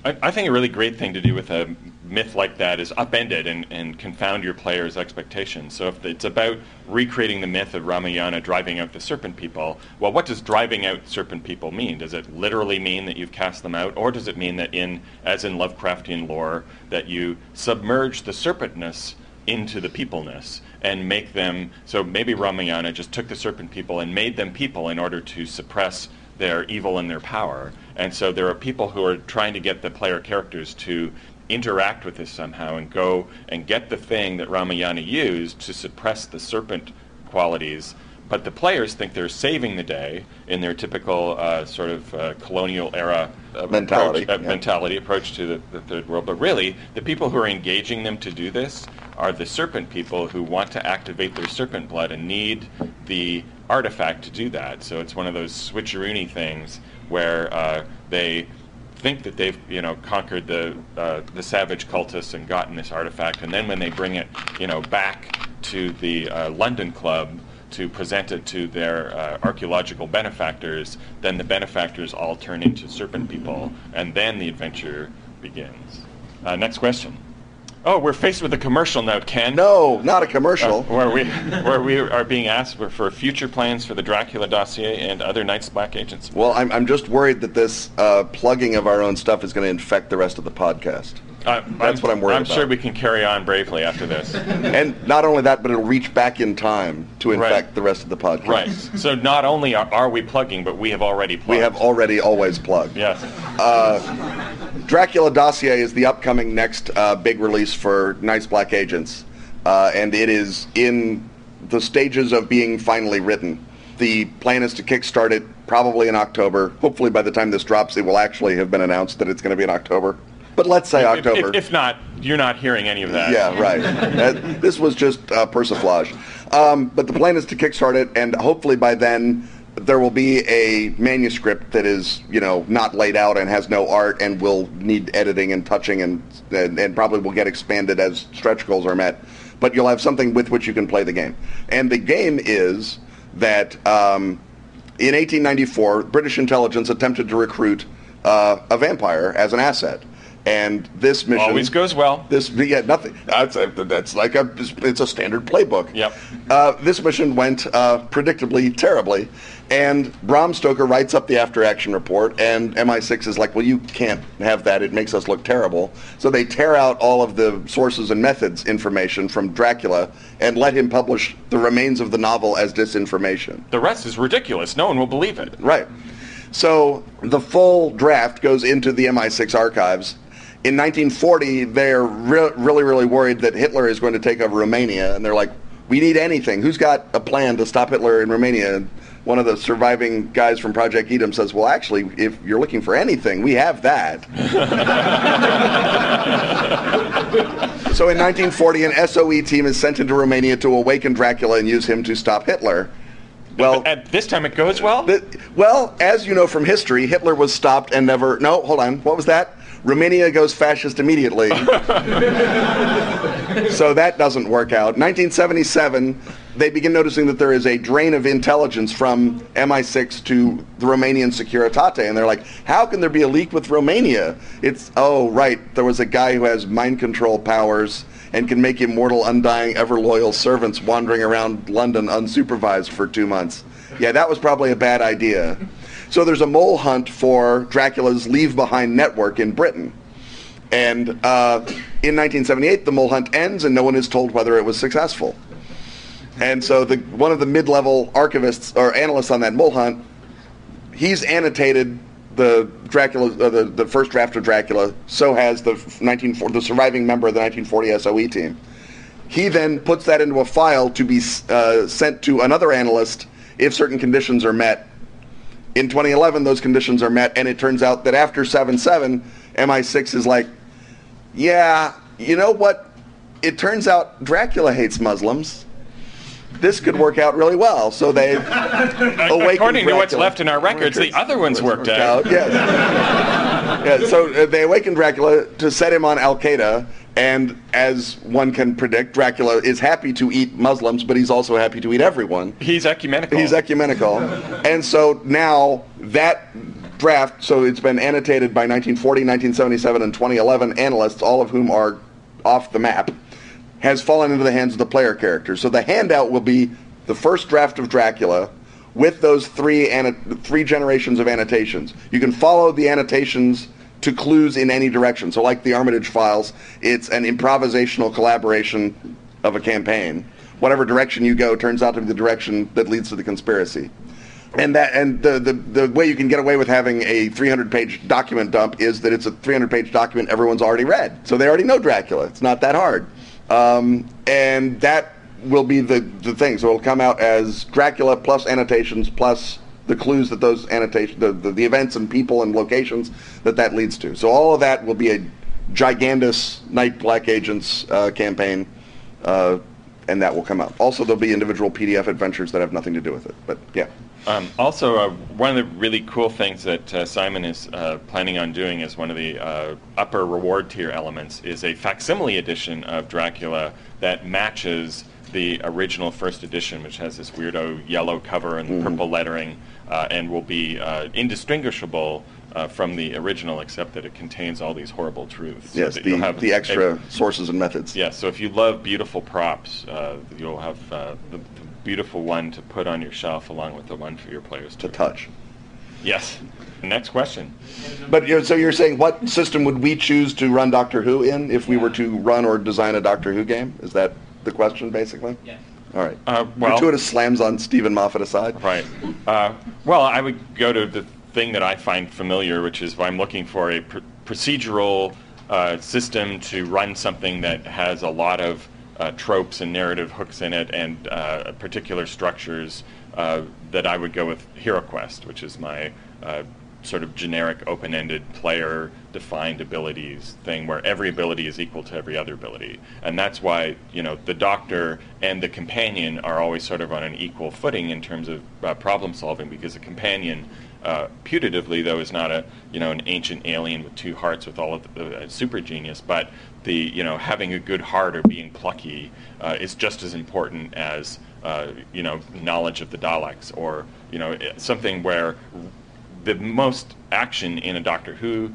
Speaker 1: I, I think a really great thing to do with a myth like that is upend it and, and confound your players' expectations. So if it's about recreating the myth of Ramayana driving out the serpent people, well, what does driving out serpent people mean? Does it literally mean that you've cast them out, or does it mean that in, as in Lovecraftian lore, that you submerge the serpentness into the peopleness and make them so maybe Ramayana just took the serpent people and made them people in order to suppress their evil and their power. And so there are people who are trying to get the player characters to interact with this somehow and go and get the thing that Ramayana used to suppress the serpent qualities but the players think they're saving the day in their typical uh, sort of uh, colonial era
Speaker 2: uh, mentality,
Speaker 1: approach, uh, yeah. mentality approach to the, the, third world. But really, the people who are engaging them to do this are the serpent people who want to activate their serpent blood and need the artifact to do that. So it's one of those switcheroony things where uh, they think that they've you know conquered the uh, the savage cultists and gotten this artifact, and then when they bring it you know back to the London Club to present it to their uh, archaeological benefactors, then the benefactors all turn into serpent people, and then the adventure begins. Uh, next question. Oh, we're faced with a commercial now, Ken.
Speaker 2: No, not a commercial. Uh,
Speaker 1: where we where we are being asked for future plans for the Dracula dossier and other Night's Black Agents.
Speaker 2: Well, I'm, I'm just worried that this uh, plugging of our own stuff is going to infect the rest of the podcast.
Speaker 1: Uh, That's I'm, what I'm worried I'm about. I'm sure we can carry on bravely after this. [laughs]
Speaker 2: and not only that, but it'll reach back in time to infect right. the rest of the podcast.
Speaker 1: Right. So not only are, are, we plugging, but we have already plugged.
Speaker 2: We have already always plugged.
Speaker 1: Yes.
Speaker 2: Uh, Dracula Dossier is the upcoming next uh, big release for Night's Black Agents, uh, and it is in the stages of being finally written. The plan is to kickstart it probably in October. Hopefully, by the time this drops, it will actually have been announced that it's going to be in October but let's say
Speaker 1: if,
Speaker 2: October.
Speaker 1: If, if, not, you're not hearing any of that.
Speaker 2: Yeah, right. that, this was just uh, persiflage. Um, but the plan is to kickstart it, and hopefully by then there will be a manuscript that is, you know, not laid out and has no art and will need editing and touching and, and, and probably will get expanded as stretch goals are met. But you'll have something with which you can play the game. And the game is that um, in 1894, British intelligence attempted to recruit uh, a vampire as an asset. And this mission
Speaker 1: always goes well.
Speaker 2: This yeah nothing. That's a, that's like a it's a standard playbook.
Speaker 1: Yep.
Speaker 2: Uh, this mission went uh, predictably terribly, and Bram Stoker writes up the after action report, and MI6 is like, well, you can't have that. It makes us look terrible. So they tear out all of the sources and methods information from Dracula and let him publish the remains of the novel as disinformation.
Speaker 1: The rest is ridiculous. No one will believe it.
Speaker 2: Right. So the full draft goes into the MI6 archives In 1940, they're re- really, really worried that Hitler is going to take over Romania, and they're like, "We need anything. Who's got a plan to stop Hitler in Romania?" And one of the surviving guys from Project Edom says, "Well, actually, if you're looking for anything, we have that." [laughs] so in 1940, an SOE team is sent into Romania to awaken Dracula and use him to stop Hitler. Well,
Speaker 1: At this time it goes well.
Speaker 2: the- well, as you know from history, Hitler was stopped and never. No, hold on. What was that? Romania goes fascist immediately. [laughs] so that doesn't work out. 1977, they begin noticing that there is a drain of intelligence from MI6 to the Romanian Securitate, and they're like, "How can there be a leak with Romania?" It's oh right, there was a guy who has mind control powers and can make immortal, undying, ever loyal servants wandering around London unsupervised for two months. Yeah, that was probably a bad idea. So there's a mole hunt for Dracula's Leave Behind network in Britain. And uh, in 1978, the mole hunt ends, and no one is told whether it was successful. And so the, one of the mid-level archivists or analysts on that mole hunt, he's annotated the Dracula, uh, the, the first draft of Dracula. So has the 1940, the surviving member of the 1940 SOE team. He then puts that into a file to be uh, sent to another analyst if certain conditions are met. In 2011, those conditions are met, and it turns out that after 7-7, MI6 is like, yeah, you know what? It turns out Dracula hates Muslims. This could work out really well. So they [laughs]
Speaker 1: According to what's left in our records, the other ones worked out.
Speaker 2: Yes. yeah, so uh, they awaken Dracula to set him on Al Qaeda, and as one can predict, Dracula is happy to eat Muslims, but he's also happy to eat everyone.
Speaker 1: He's ecumenical.
Speaker 2: He's ecumenical. and so now that draft, so it's been annotated by 1940, 1977, and 2011 analysts, all of whom are off the map, has fallen into the hands of the player characters. So the handout will be the first draft of Dracula with those three three generations of annotations. You can follow the annotations to clues in any direction. So like the Armitage files, it's an improvisational collaboration of a campaign. Whatever direction you go turns out to be the direction that leads to the conspiracy. And that and the, the, the way you can get away with having a 300 page document dump is that it's a 300 page document everyone's already read. So they already know Dracula. It's not that hard. Um, and that will be the, the thing. So it'll come out as Dracula plus annotations plus the clues that those annotations, the, the, the events and people and locations that that leads to. So all of that will be a gigantous Night's Black Agents uh, campaign, uh, and that will come out. Also, there'll be individual PDF adventures that have nothing to do with it. But yeah.
Speaker 1: Um, also, uh, one of the really cool things that uh, Simon is uh, planning on doing as one of the uh, upper reward tier elements is a facsimile edition of Dracula that matches the original first edition, which has this weirdo yellow cover and purple lettering, uh, and will be uh, indistinguishable uh, from the original, except that it contains all these horrible truths. So
Speaker 2: Yes,
Speaker 1: you'll
Speaker 2: the,
Speaker 1: have
Speaker 2: the
Speaker 1: a-
Speaker 2: extra sources and methods.
Speaker 1: yeah, so if you love beautiful props, uh, you'll have uh, the, the beautiful one to put on your shelf along with the one for your players
Speaker 2: To
Speaker 1: to
Speaker 2: touch.
Speaker 1: Yes. Next question.
Speaker 2: But you know, so you're saying what system would we choose to run Doctor Who in if we were to run or design a Doctor Who game? Is that the question, basically?
Speaker 4: Yeah.
Speaker 2: All right.
Speaker 1: Uh, well-
Speaker 2: Gratuitous slams on Steven Moffat aside.
Speaker 1: Right. Uh, well, I would go to the thing that I find familiar, which is I'm looking for a pr- procedural uh, system to run something that has a lot of uh, tropes and narrative hooks in it and uh, particular structures uh, that I would go with HeroQuest, which is my uh, sort of generic open-ended player defined abilities thing where every ability is equal to every other ability. And that's why you know the doctor and the companion are always sort of on an equal footing in terms of uh, problem solving because the companion uh, putatively though is not a you know an ancient alien with two hearts with all of the uh, super genius but the you know having a good heart or being plucky uh, is just as important as uh, you know knowledge of the Daleks or you know something where the most action in a Doctor Who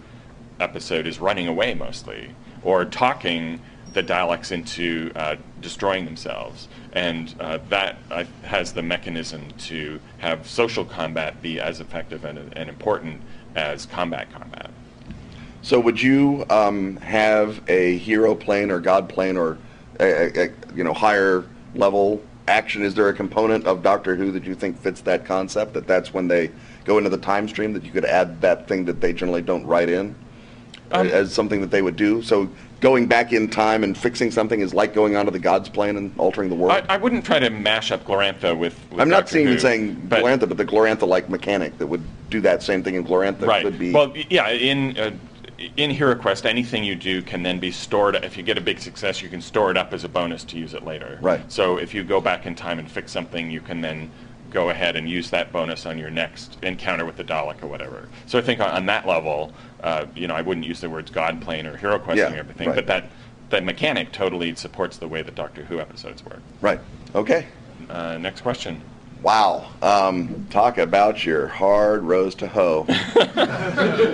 Speaker 1: episode is running away mostly, or talking the Daleks into uh, destroying themselves, and uh, that uh, has the mechanism to have social combat be as effective and, and important as combat combat.
Speaker 2: So would you um, have a hero plane or god plane or a, a, a, you know higher level action? Is there a component of Doctor Who that you think fits that concept? That that's when they go into the time stream that you could add that thing that they generally don't write in.
Speaker 1: Um,
Speaker 2: as something that they would do. So going back in time and fixing something is like going onto the God's plane and altering the world.
Speaker 1: I, I wouldn't try to mash up Glorantha with. with
Speaker 2: I'm not
Speaker 1: Doctor Who,
Speaker 2: saying
Speaker 1: but-
Speaker 2: Glorantha, but the Glorantha-like mechanic that would do that same thing in Glorantha
Speaker 1: Right.
Speaker 2: could be.
Speaker 1: Well, yeah. In uh, in HeroQuest, anything you do can then be stored. If you get a big success, you can store it up as a bonus to use it later.
Speaker 2: Right.
Speaker 1: So if you go back in time and fix something, you can then go ahead and use that bonus on your next encounter with the Dalek or whatever. So I think on, on that level, uh, you know, I wouldn't use the words God plane or hero questing
Speaker 2: Yeah,
Speaker 1: or everything,
Speaker 2: right.
Speaker 1: but that that mechanic totally supports the way that Doctor Who episodes work.
Speaker 2: right. Okay.
Speaker 1: Uh, next question.
Speaker 2: Wow. Um, talk about your hard rose to hoe. [laughs]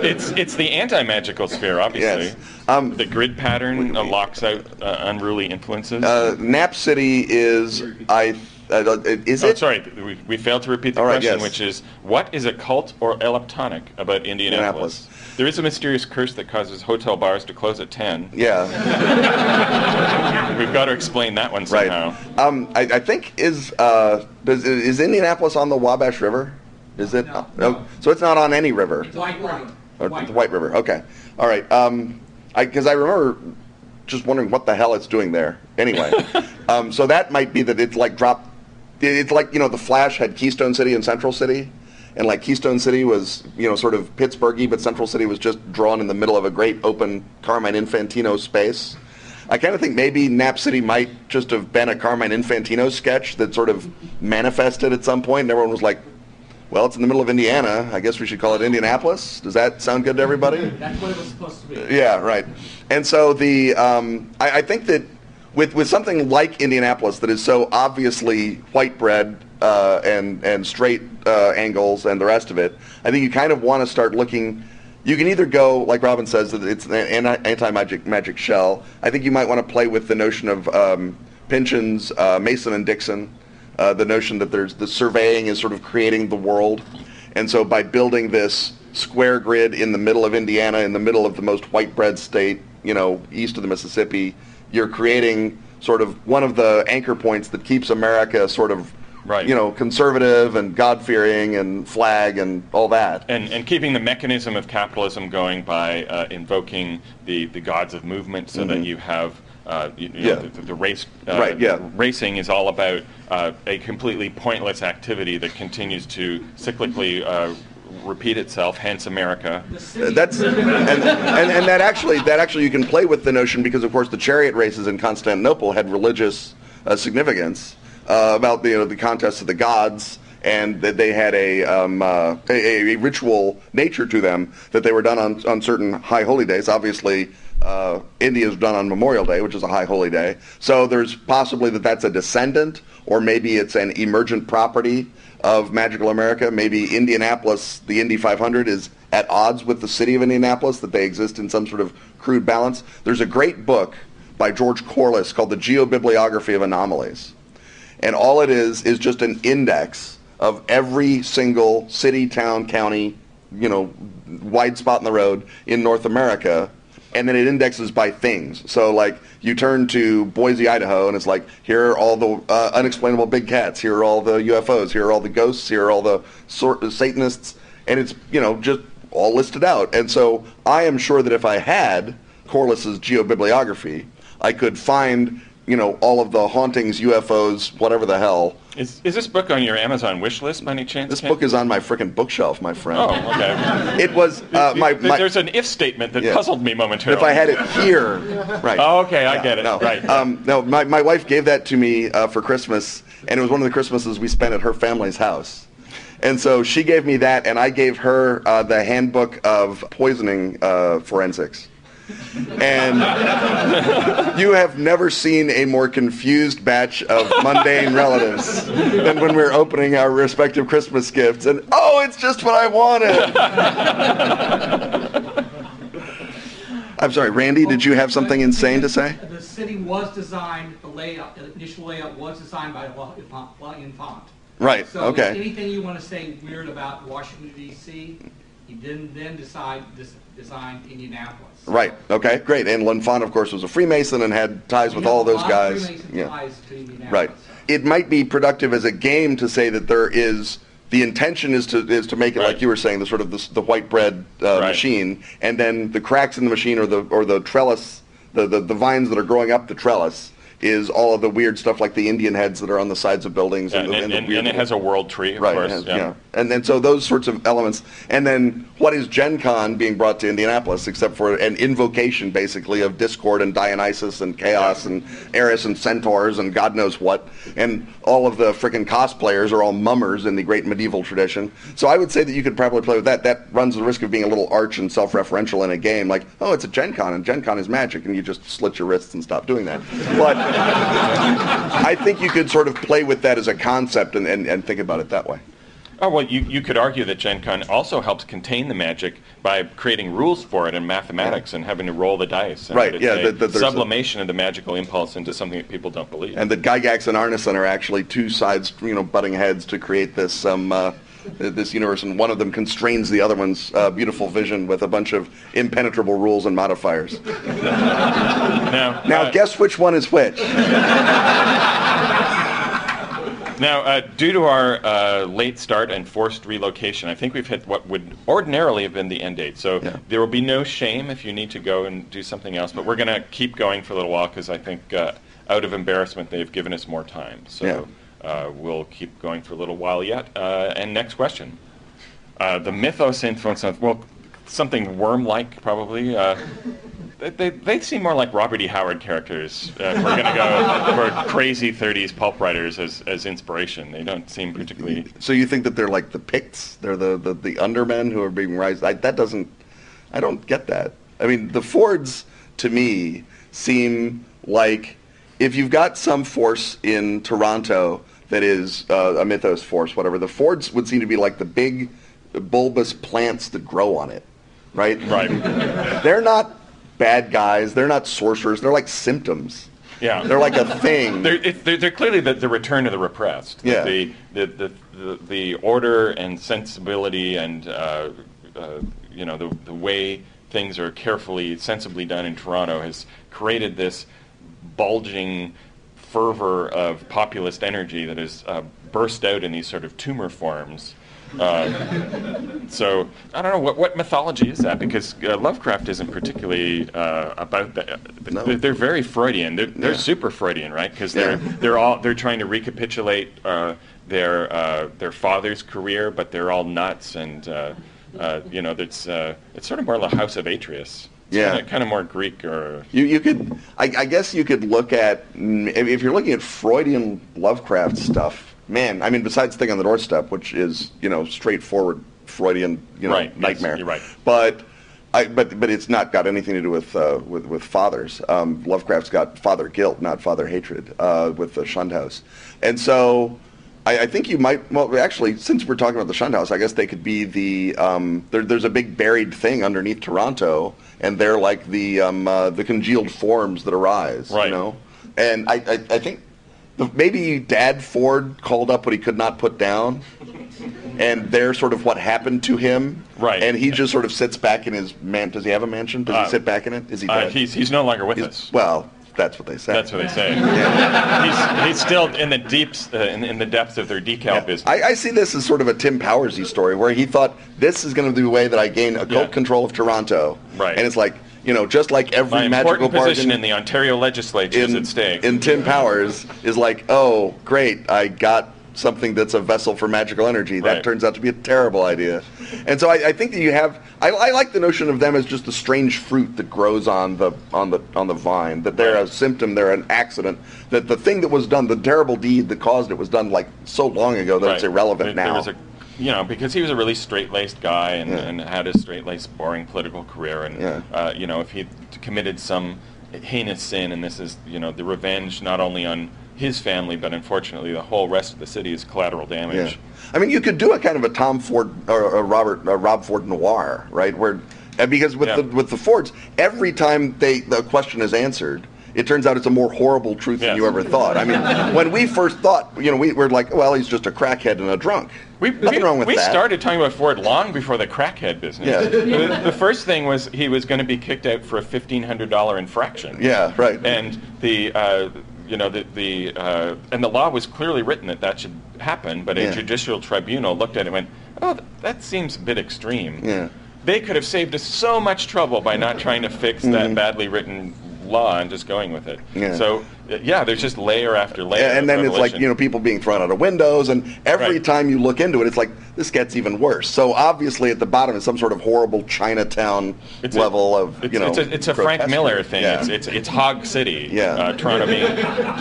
Speaker 1: It's it's the anti-magical sphere, obviously.
Speaker 2: Yes. Um,
Speaker 1: the grid pattern uh, locks out uh, unruly influences.
Speaker 2: uh, Nap City is I. Uh, is
Speaker 1: oh,
Speaker 2: it?
Speaker 1: sorry, we, we failed to repeat the
Speaker 2: All right,
Speaker 1: question,
Speaker 2: yes.
Speaker 1: which is what is a cult or electronic about Indianapolis?
Speaker 2: Indianapolis.
Speaker 1: There is a mysterious curse that causes hotel bars to close at ten.
Speaker 2: Yeah. [laughs]
Speaker 1: We've got to explain that one
Speaker 2: Right.
Speaker 1: somehow.
Speaker 2: Um, I, I think is uh, does, is Indianapolis on the Wabash River? Is it?
Speaker 4: No.
Speaker 2: Oh, so it's not on any river.
Speaker 4: White River.
Speaker 2: Or the White River. Okay. All right. Um, because I, remember just wondering what the hell it's doing there. Anyway, [laughs] um, so that might be that it's like dropped. It's like you know the Flash had Keystone City and Central City, and like Keystone City was you know sort of Pittsburghy, but Central City was just drawn in the middle of a great open Carmine Infantino space. I kind of think maybe Nap City might just have been a Carmine Infantino sketch that sort of manifested at some point, and everyone was like, well, it's in the middle of Indiana. I guess we should call it Indianapolis. Does that sound good to everybody? [laughs]
Speaker 4: That's what it was supposed to be.
Speaker 2: Yeah, right. And so the um, I, I think that with with something like Indianapolis that is so obviously white bread uh, and and straight uh, angles and the rest of it, I think you kind of want to start looking. You can either go like Robin says that it's an anti magic magic shell. I think you might want to play with the notion of um, Pynchon's uh, Mason and Dixon uh, the notion that there's the surveying is sort of creating the world, and so by building this square grid in the middle of Indiana, in the middle of the most white bread state, you know, east of the Mississippi, you're creating sort of one of the anchor points that keeps America sort of,
Speaker 1: Right.
Speaker 2: you know, conservative and God fearing and flag and all that.
Speaker 1: And, and keeping the mechanism of capitalism going by uh, invoking the, the gods of movement so that you have uh, you, you
Speaker 2: Mm-hmm. Yeah.
Speaker 1: know, the, the race. Uh,
Speaker 2: Right, yeah.
Speaker 1: Racing is all about uh, a completely pointless activity that continues to cyclically uh, repeat itself, hence America.
Speaker 2: That's and, and, and that actually that actually you can play with the notion because of course the chariot races in Constantinople had religious uh, significance uh, about the you know, the contests of the gods and that they had a, um, uh, a a ritual nature to them that they were done on on certain high holy days. Obviously. Uh, India is done on Memorial Day, which is a high holy day. So there's possibly that that's a descendant, or maybe it's an emergent property of Magical America. Maybe Indianapolis, the Indy 500, is at odds with the city of Indianapolis, that they exist in some sort of crude balance. There's a great book by George Corliss called The Geobibliography of Anomalies. And all it is is just an index of every single city, town, county, you know, wide spot in the road in North America. And then it indexes by things. So, like, you turn to Boise, Idaho, and it's like, here are all the uh, unexplainable big cats. Here are all the UFOs. Here are all the ghosts. Here are all the sort Satanists. And it's, you know, just all listed out. And so I am sure that if I had Corliss's geobibliography, I could find, you know, all of the hauntings, UFOs, whatever the hell.
Speaker 1: Is, is this book on your Amazon wish list by any chance?
Speaker 2: This
Speaker 1: Ken?
Speaker 2: book is on my frickin' bookshelf, my friend.
Speaker 1: Oh, okay.
Speaker 2: It was uh, my, my
Speaker 1: There's an if statement that
Speaker 2: Yeah.
Speaker 1: puzzled me momentarily.
Speaker 2: if I had it here, right?
Speaker 1: Oh, okay, I
Speaker 2: Yeah,
Speaker 1: get it.
Speaker 2: No,
Speaker 1: Right.
Speaker 2: Um, no, my, my wife gave that to me uh, for Christmas, and it was one of the Christmases we spent at her family's house. And so she gave me that, and I gave her uh, the handbook of poisoning uh, forensics. And you have never seen a more confused batch of mundane relatives than when we were opening our respective Christmas gifts. And oh, it's just what I wanted. I'm sorry, Randy. Did you have something insane to say?
Speaker 4: The city was designed, the layout, the initial layout was designed by L'Enfant.
Speaker 2: Right.
Speaker 4: So
Speaker 2: Okay.
Speaker 4: anything you want to say weird about Washington D.C., he didn't then decide, this design Indianapolis.
Speaker 2: Right. Okay. Great. And L'Enfant, of course, was a Freemason and had ties with
Speaker 4: We
Speaker 2: all
Speaker 4: a
Speaker 2: those
Speaker 4: lot
Speaker 2: guys.
Speaker 4: Freemason
Speaker 2: Yeah.
Speaker 4: ties to Indianapolis.
Speaker 2: Right. It might be productive as a game to say that there is the intention is to is to make it
Speaker 1: Right.
Speaker 2: like you were saying, the sort of the, the white bread uh,
Speaker 1: Right.
Speaker 2: machine, and then the cracks in the machine or the or the trellis, the, the the vines that are growing up the trellis is all of the weird stuff like the Indian heads that are on the sides of buildings
Speaker 1: and,
Speaker 2: the,
Speaker 1: and,
Speaker 2: the
Speaker 1: and, it has a world tree, of
Speaker 2: right,
Speaker 1: course.
Speaker 2: it has-
Speaker 1: yeah.
Speaker 2: yeah. And then so those sorts of elements, and then what is Gen Con being brought to Indianapolis except for an invocation basically of discord and Dionysus and chaos and Eris and centaurs and God knows what, and all of the frickin' cosplayers are all mummers in the great medieval tradition. So I would say that you could probably play with that. That runs the risk of being a little arch and self-referential in a game, like oh it's a Gen Con and Gen Con is magic, and you just slit your wrists and stop doing that. But I think you could sort of play with that as a concept and, and, and think about it that way.
Speaker 1: Oh, well, you, you could argue that Gen Con also helps contain the magic by creating rules for it in mathematics and having to roll the dice. And
Speaker 2: Right, yeah,
Speaker 1: The,
Speaker 2: that there's a-
Speaker 1: sublimation of the magical impulse into something that people don't believe.
Speaker 2: and that Gygax and Arneson are actually two sides, you know, butting heads to create this um, uh, this universe, and one of them constrains the other one's uh, beautiful vision with a bunch of impenetrable rules and modifiers. [laughs]
Speaker 1: now,
Speaker 2: Now,
Speaker 1: uh,
Speaker 2: guess which one is which?
Speaker 1: Now, uh, due to our uh, late start and forced relocation, I think we've hit what would ordinarily have been the end date. So
Speaker 2: Yeah.
Speaker 1: there will be no shame if you need to go and do something else. But we're going to keep going for a little while because I think, uh, out of embarrassment, they've given us more time. So uh, we'll keep going for a little while yet. Uh, and next question: uh, the mythos influence well, something worm-like probably. Uh, they, they, they seem more like Robert E. Howard characters. Uh, we're going to go for crazy 30s pulp writers as, as inspiration. They don't seem particularly.
Speaker 2: So you think that they're like the Picts? They're the, the, the undermen who are being raised? I, that doesn't. I don't get that. I mean, the Fords to me seem like if you've got some force in Toronto that is uh, a mythos force, whatever, the Fords would seem to be like the big bulbous plants that grow on it, right?
Speaker 1: Right. [laughs]
Speaker 2: They're not bad guys. They're not sorcerers. They're like symptoms.
Speaker 1: Yeah.
Speaker 2: They're like a thing. [laughs]
Speaker 1: They're, it, they're, they're clearly the, the return of the repressed.
Speaker 2: Yeah.
Speaker 1: The, the, the, the, the order and sensibility and, uh, uh, you know, the, the way things are carefully, sensibly done in Toronto has created this bulging fervor of populist energy that has uh, burst out in these sort of tumor forms. Uh, [laughs] so I don't know what, what mythology is that because uh, Lovecraft isn't particularly uh, about that.
Speaker 2: No.
Speaker 1: They're, they're very Freudian. They're, they're
Speaker 2: Yeah.
Speaker 1: super Freudian, right? Because they're
Speaker 2: Yeah.
Speaker 1: they're all they're trying to recapitulate uh, their uh, their father's career, but they're all nuts and uh, uh, you know it's uh, it's sort of more like House of Atreus.
Speaker 2: Yeah.
Speaker 1: kinda, kind of more Greek or
Speaker 2: You, you could, I, I guess you could look at, mm, if you're looking at Freudian Lovecraft stuff, man, I mean, besides Thing on the Doorstep, which is, you know, straightforward Freudian, you know,
Speaker 1: Right, yes,
Speaker 2: nightmare.
Speaker 1: you're right.
Speaker 2: But, I, but, but it's not got anything to do with, uh, with, with fathers. Um, Lovecraft's got father guilt, not father hatred, uh, with the Shunned House. And so, I, I think you might. Well, actually, since we're talking about the Shunned House, I guess they could be the. Um, there, there's a big buried thing underneath Toronto, and they're like the um, uh, the congealed forms that arise.
Speaker 1: Right.
Speaker 2: You know, and I, I, I think the, maybe Dad Ford called up what he could not put down, and they're sort of what happened to him.
Speaker 1: Right.
Speaker 2: And he just sort of sits back in his man. Does he have a mansion? Does
Speaker 1: Uh,
Speaker 2: he sit back in it? Is he
Speaker 1: uh,
Speaker 2: dead?
Speaker 1: he's he's no longer with
Speaker 2: He's-
Speaker 1: us.
Speaker 2: well, that's what they say.
Speaker 1: That's what they say. he's, he's still in the deeps, uh, in, in the depths of their decal
Speaker 2: Yeah.
Speaker 1: business.
Speaker 2: I, I see this as sort of a Tim Powersy story where he thought this is going to be the way that I gain occult
Speaker 1: Yeah.
Speaker 2: control of Toronto.
Speaker 1: Right.
Speaker 2: And it's like, you know, just like every
Speaker 1: My
Speaker 2: magical
Speaker 1: important position
Speaker 2: bargain
Speaker 1: in the Ontario legislature is at stake.
Speaker 2: in Tim Powers is like, oh, great, I got something that's a vessel for magical energy. That
Speaker 1: Right.
Speaker 2: turns out to be a terrible idea. And so I, I think that you have. I, I like the notion of them as just the strange fruit that grows on the on the on the vine. That they're
Speaker 1: Right.
Speaker 2: a symptom. They're an accident. That the thing that was done, the terrible deed that caused it, was done like so long ago that it's
Speaker 1: Right.
Speaker 2: irrelevant
Speaker 1: There- there
Speaker 2: now.
Speaker 1: a- you know, because he was a really straight-laced guy and,
Speaker 2: Yeah.
Speaker 1: and had a straight-laced, boring political career, and
Speaker 2: Yeah.
Speaker 1: uh, you know, if he committed some heinous sin, and this is, you know, the revenge not only on his family, but unfortunately the whole rest of the city is collateral damage. Yeah.
Speaker 2: I mean, you could do a kind of a Tom Ford or a Robert a Rob Ford noir, right? Where and because with
Speaker 1: Yeah.
Speaker 2: the with the Fords, every time they the question is answered, it turns out it's a more horrible truth than you ever thought. I mean, [laughs] when we first thought, you know, we were like, well, he's just a crackhead and a drunk.
Speaker 1: We,
Speaker 2: Nothing
Speaker 1: we,
Speaker 2: wrong with
Speaker 1: we
Speaker 2: that.
Speaker 1: started talking about Ford long before the crackhead business.
Speaker 2: Yeah.
Speaker 1: The, the first thing was he was going to be kicked out for a fifteen hundred dollar infraction.
Speaker 2: Yeah, right.
Speaker 1: And the uh, you know, the, the uh, and the law was clearly written that that should happen, but
Speaker 2: Yeah.
Speaker 1: a judicial tribunal looked at it and went, oh, that seems a bit extreme.
Speaker 2: Yeah.
Speaker 1: They could have saved us so much trouble by not trying to fix that badly written law and just going with it.
Speaker 2: Yeah.
Speaker 1: So, yeah, there's just layer after layer.
Speaker 2: and
Speaker 1: of
Speaker 2: then it's like you know people being thrown out of windows and every
Speaker 1: Right.
Speaker 2: time you look into it it's like this gets even worse so obviously at the bottom is some sort of horrible chinatown
Speaker 1: It's a-
Speaker 2: level of
Speaker 1: It's,
Speaker 2: you know
Speaker 1: it's a, it's a Frank Miller thing.
Speaker 2: yeah.
Speaker 1: It's, it's it's Hog City.
Speaker 2: Yeah.
Speaker 1: Uh, Toronto being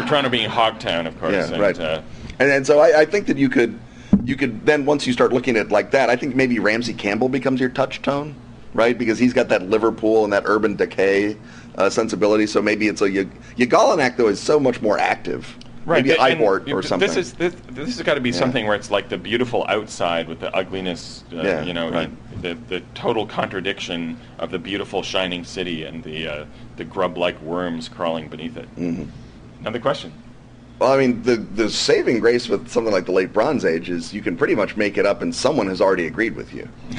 Speaker 1: Toronto being Hogtown, of course.
Speaker 2: yeah
Speaker 1: and,
Speaker 2: right
Speaker 1: Uh,
Speaker 2: and, and so I, I think that you could you could then once you start looking at it like that i think maybe ramsey campbell becomes your touch tone right because he's got that liverpool and that urban decay uh, sensibility so maybe it's a Yag- Y'golonac though is so much more active maybe
Speaker 1: and- Eihort
Speaker 2: or something
Speaker 1: This is this, this has got to be something where it's like the beautiful outside with the ugliness, uh,
Speaker 2: Yeah,
Speaker 1: you know,
Speaker 2: right.
Speaker 1: the the total contradiction of the beautiful shining city and the uh, the grub-like worms crawling beneath it. Mm-hmm. Another question.
Speaker 2: Well, I mean, the the saving grace with something like the late Bronze Age is you can pretty much make it up, and someone has already agreed with you, [laughs]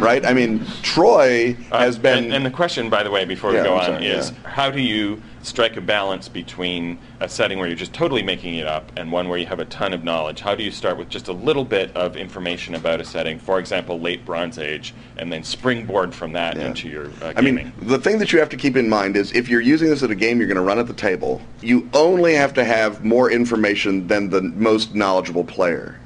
Speaker 2: right? I mean, Troy
Speaker 1: Uh,
Speaker 2: has been.
Speaker 1: And, and the question, by the way, before
Speaker 2: Yeah,
Speaker 1: we go
Speaker 2: I'm
Speaker 1: on,
Speaker 2: sorry,
Speaker 1: is
Speaker 2: yeah.
Speaker 1: how do you strike a balance between a setting where you're just totally making it up and one where you have a ton of knowledge? How do you start with just a little bit of information about a setting, for example, late Bronze Age, and then springboard from that
Speaker 2: Yeah.
Speaker 1: into your uh,
Speaker 2: I mean, the thing that you have to keep in mind is if you're using this at a game you're going to run at the table, you only have to have more information than the most knowledgeable player.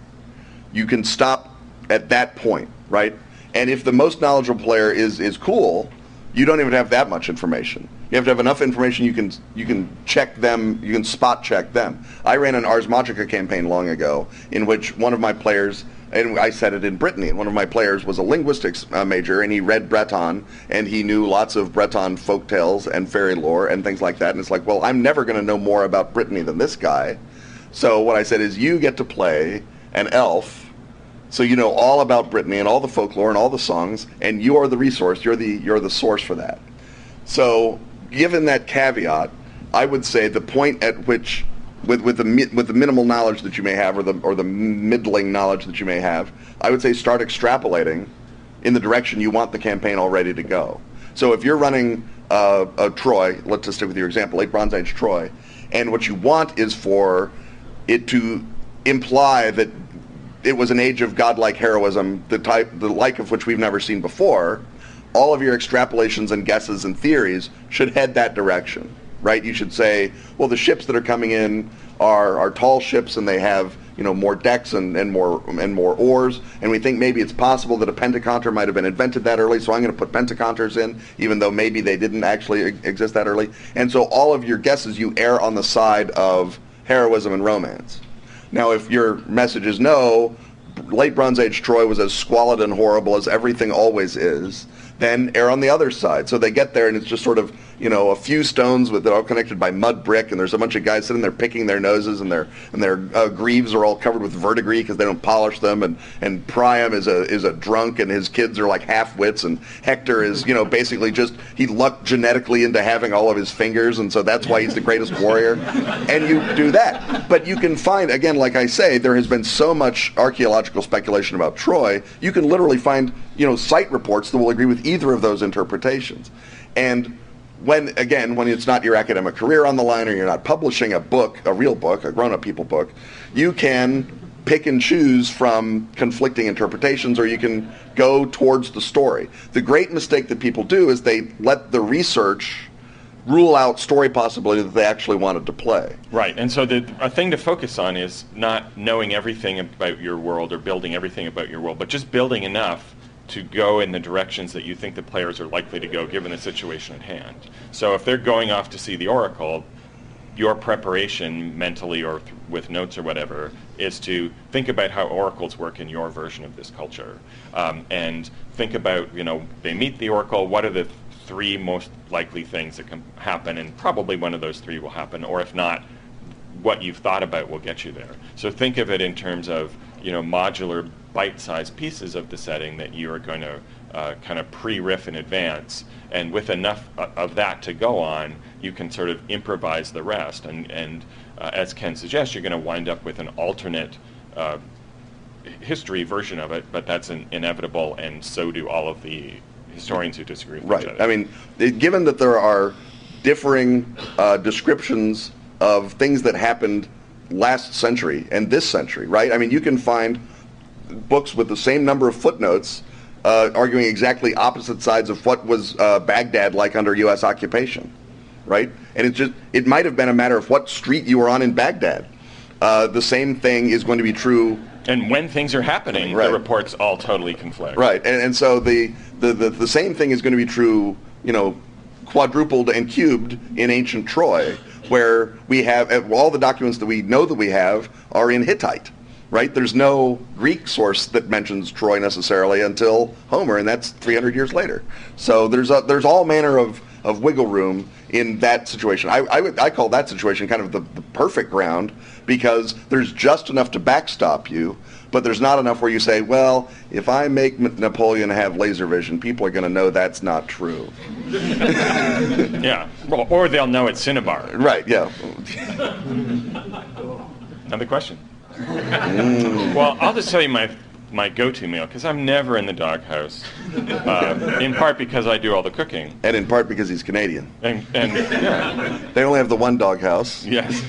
Speaker 2: You can stop at that point, right? And if the most knowledgeable player is is cool, you don't even have that much information. You have to have enough information you can you can check them, you can spot check them. I ran an Ars Magica campaign long ago in which one of my players and I said it in Brittany. And one of my players was a linguistics uh, major, and he read Breton, and he knew lots of Breton folk tales and fairy lore and things like that. And it's like, well, I'm never going to know more about Brittany than this guy. So what I said is, you get to play an elf, so you know all about Brittany and all the folklore and all the songs, and you are the resource. You're the you're the source for that. So, given that caveat, I would say the point at which, with, with the with the minimal knowledge that you may have, or the or the middling knowledge that you may have, I would say start extrapolating in the direction you want the campaign all ready to go. So, if you're running uh, a Troy, let's just stick with your example, late Bronze Age Troy, and what you want is for it to imply that it was an age of godlike heroism, the type, the like of which we've never seen before. All of your extrapolations and guesses and theories should head that direction, right? You should say, well, the ships that are coming in are, are tall ships and they have you know more decks and, and more and more oars, and we think maybe it's possible that a pentaconter might have been invented that early. So I'm going to put pentaconters in, even though maybe they didn't actually exist that early. And so all of your guesses, you err on the side of heroism and romance. Now, if your message is no, late Bronze Age Troy was as squalid and horrible as everything always is, then err on the other side. So they get there and it's just sort of, you know, a few stones with it all connected by mud brick, and there's a bunch of guys sitting there picking their noses, and their and their uh, greaves are all covered with verdigris because they don't polish them, and and Priam is a is a drunk, and his kids are like half wits, and Hector is, you know, basically just he lucked genetically into having all of his fingers, and so that's why he's the greatest warrior. And you do that, but you can find again, like I say, there has been so much archaeological speculation about Troy. You can literally find, you know, site reports that will agree with either of those interpretations, and when again when it's not your academic career on the line or you're not publishing a book a real book a grown-up people book you can pick and choose from conflicting interpretations or you can go towards the story. The great mistake that people do is they let the research rule out story possibility that they actually wanted to play.
Speaker 1: Right, and so the a thing to focus on is not knowing everything about your world or building everything about your world, but just building enough to go in the directions that you think the players are likely to go given the situation at hand. So if they're going off to see the Oracle, your preparation mentally or th- with notes or whatever is to think about how oracles work in your version of this culture um, and think about you know they meet the oracle what are the three most likely things that can happen and probably one of those three will happen or if not what you've thought about will get you there. So think of it in terms of you know modular bite-sized pieces of the setting that you are going to uh, kind of pre-riff in advance, and with enough uh, of that to go on, you can sort of improvise the rest. And and uh, as Ken suggests, you're going to wind up with an alternate. Uh, history version of it, but that's an inevitable, and so do all of the historians who disagree with each
Speaker 2: Right. I mean, it- given that there are differing uh, descriptions of things that happened last century and this century, right? I mean, you can find books with the same number of footnotes uh, arguing exactly opposite sides of what was uh, Baghdad like under U.S. occupation, right? And it just it might have been a matter of what street you were on in Baghdad. Uh, the same thing is going to be true
Speaker 1: And when things are happening,
Speaker 2: Right.
Speaker 1: the reports all totally conflict.
Speaker 2: Right, and, and so the, the, the, the same thing is going to be true, you know, quadrupled and cubed in ancient Troy, where we have all the documents that we know that we have are in Hittite, right? There's no Greek source that mentions Troy necessarily until Homer, and that's 300 years later. So there's a, there's all manner of, of wiggle room in that situation. I, I, would, I call that situation kind of the, the perfect ground because there's just enough to backstop you, but there's not enough where you say, well, if I make Napoleon have laser vision, people are going to know that's not true. [laughs]
Speaker 1: Yeah. Well, or they'll know it's Cinnabar.
Speaker 2: Right, yeah. [laughs]
Speaker 1: Another question. [laughs] well, I'll just tell you my my go-to meal because I'm never in the doghouse. Uh, in part because I do all the cooking,
Speaker 2: And in part because he's Canadian.
Speaker 1: and and yeah,
Speaker 2: They only have the one doghouse.
Speaker 1: yes.